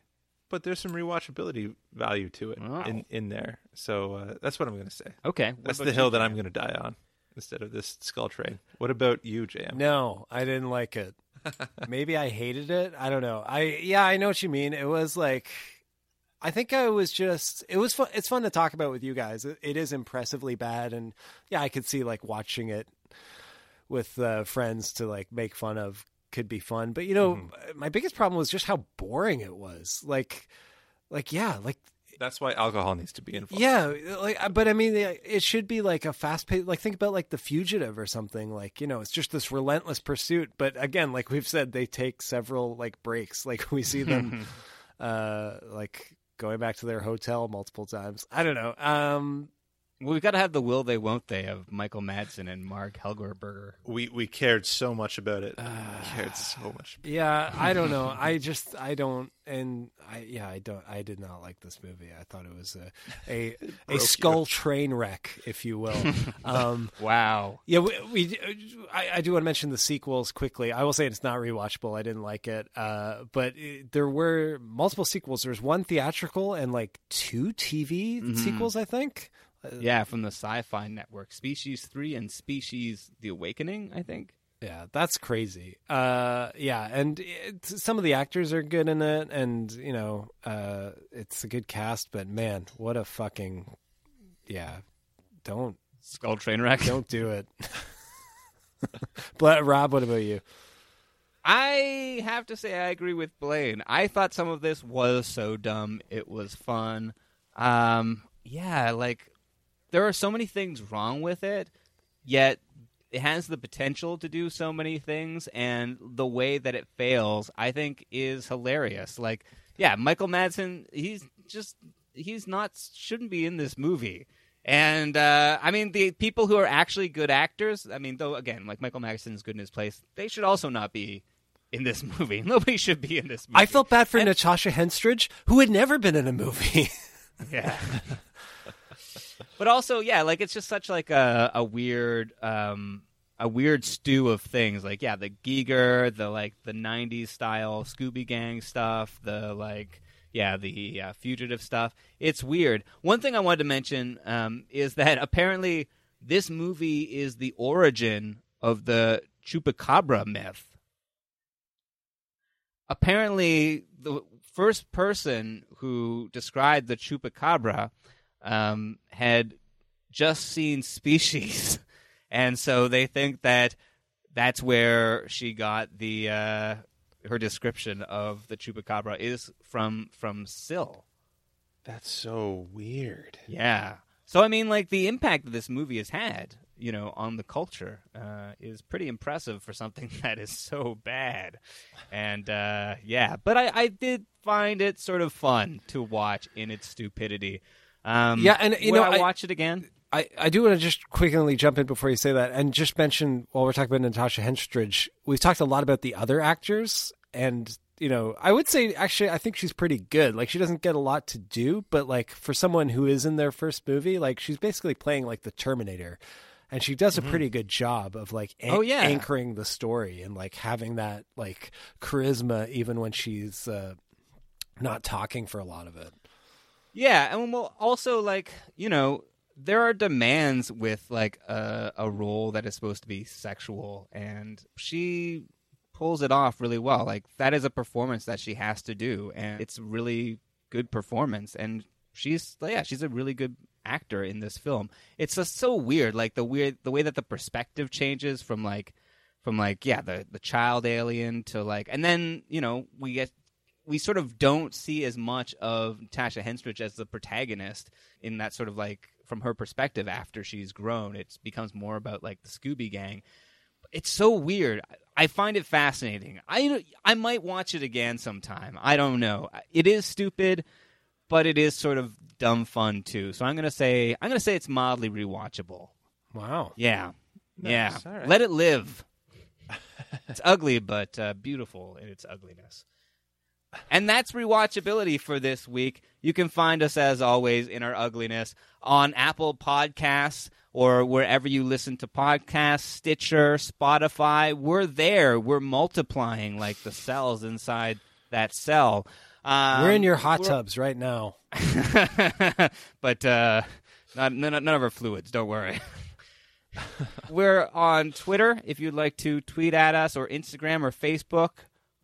S4: but there's some rewatchability value to it
S3: Wow.
S4: in in there. So uh, that's what I'm gonna say.
S3: Okay, what
S4: that's the hill that I'm gonna die on instead of this skull train. What about you, Jam?
S5: No, I didn't like it. Maybe I hated it. I don't know. I yeah, I know what you mean. It was like I think I was just it was fun it's fun to talk about with you guys. It, it is impressively bad and yeah, I could see like watching it with uh, friends to like make fun of could be fun. But you know,
S4: Mm-hmm.
S5: my biggest problem was just how boring it was. Like like yeah, like
S4: That's why alcohol needs to be involved.
S5: yeah, like, uh, but I mean, it should be like a fast pace. Like, think about like the fugitive or something. Like, you know, it's just this relentless pursuit. But again, like we've said, they take several like breaks. Like we see them, uh, like going back to their hotel multiple times. I don't know. Um,
S3: Well, we've got to have the will they won't they of Michael Madsen and Marg Helgenberger.
S4: We we cared so much about it. we cared so much.
S5: yeah, I don't know. I just I don't, and I yeah, I don't. I did not like this movie. I thought it was a a, a skull
S4: you.
S5: train wreck, if you will. Um,
S3: wow.
S5: Yeah, we, we I, I do want to mention the sequels quickly. I will say it's not rewatchable. I didn't like it, uh, but it, there were multiple sequels. There was one theatrical and like two TV
S3: Mhm.
S5: sequels. I think. Uh,
S3: Yeah, from the Sci-Fi Network, Species Three and Species: The Awakening. I think.
S5: Yeah, that's crazy. Uh, yeah, and it, some of the actors are good in it, and you know, uh, it's a good cast. But man, what a fucking yeah! Don't
S3: Skull train wreck.
S5: Don't do it. but Rob, what about you?
S3: I have to say I agree with Blaine. I thought some of this was so dumb. It was fun. Um, yeah, like there are so many things wrong with it, yet it has the potential to do so many things, and the way that it fails, I think, is hilarious. Like, yeah, Michael Madsen, he's just he's not shouldn't be in this movie. And uh, I mean, the people who are actually good actors, I mean, though again, like Michael Madsen's good in his place, they should also not be in this movie. Nobody should be in this movie.
S5: I felt bad for Natasha Henstridge, who had never been in a movie.
S3: yeah. but also, yeah, like it's just such like a a weird um a weird stew of things. Like yeah, the Giger, the like the '90s style Scooby Gang stuff, the like yeah, the uh, fugitive stuff. It's weird. One thing I wanted to mention um, is that apparently this movie is the origin of the chupacabra myth. Apparently, the first person who described the chupacabra um, had just seen Species, and so they think that that's where she got the uh, her description of the chupacabra is from from Sil.
S4: That's so weird.
S3: Yeah. So I mean, like the impact that this movie has had, you know, on the culture uh, is pretty impressive for something that is so bad. And uh, yeah, but I, I did find it sort of fun to watch in its stupidity. Um,
S5: Yeah, and, you know,
S3: I
S5: I-
S3: watch it again.
S5: I, I do want to just quickly jump in before you say that and just mention while we're talking about Natasha Henstridge, we've talked a lot about the other actors and you know, I would say actually I think she's pretty good. Like she doesn't get a lot to do, but like for someone who is in their first movie, like she's basically playing like the Terminator. And she does a
S3: Mhm.
S5: pretty good job of like an-
S3: Oh, yeah.
S5: anchoring the story and like having that like charisma even when she's uh, not talking for a lot of it.
S3: Yeah, and well, also like you know, there are demands with like a a role that is supposed to be sexual, and she pulls it off really well. Like that is a performance that she has to do, and it's really good performance. And she's yeah, she's a really good actor in this film. It's just so weird, like the weird the way that the perspective changes from like from like yeah the the child alien to like, and then you know we get we sort of don't see as much of Tasha Henstridge as the protagonist in that sort of like from her perspective after she's grown. It becomes more about like the Scooby Gang. It's so weird. I find it fascinating. I I might watch it again sometime. I don't know. It is stupid, but it is sort of dumb fun too. So I'm gonna say I'm gonna say it's mildly rewatchable.
S5: Wow.
S3: Yeah, yeah. Let it live. it's ugly, but uh, beautiful in its ugliness. And that's rewatchability for this week. You can find us, as always, in our ugliness on Apple Podcasts or wherever you listen to podcasts, Stitcher, Spotify. We're there. We're multiplying like the cells inside that cell. Um,
S5: we're in your hot tubs right now.
S3: but uh, not, none, none of our fluids. Don't worry. We're on Twitter if you'd like to tweet at us, or Instagram or Facebook.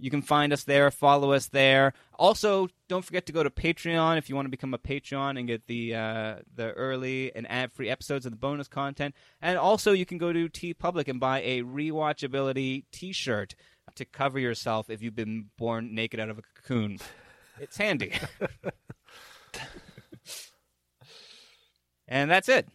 S3: You can find us there, follow us there. Also, don't forget to go to Patreon if you want to become a Patreon and get the uh, the early and ad free episodes and the bonus content. And also, you can go to TeePublic and buy a rewatchability T shirt to cover yourself if you've been born naked out of a cocoon. It's handy. and that's it.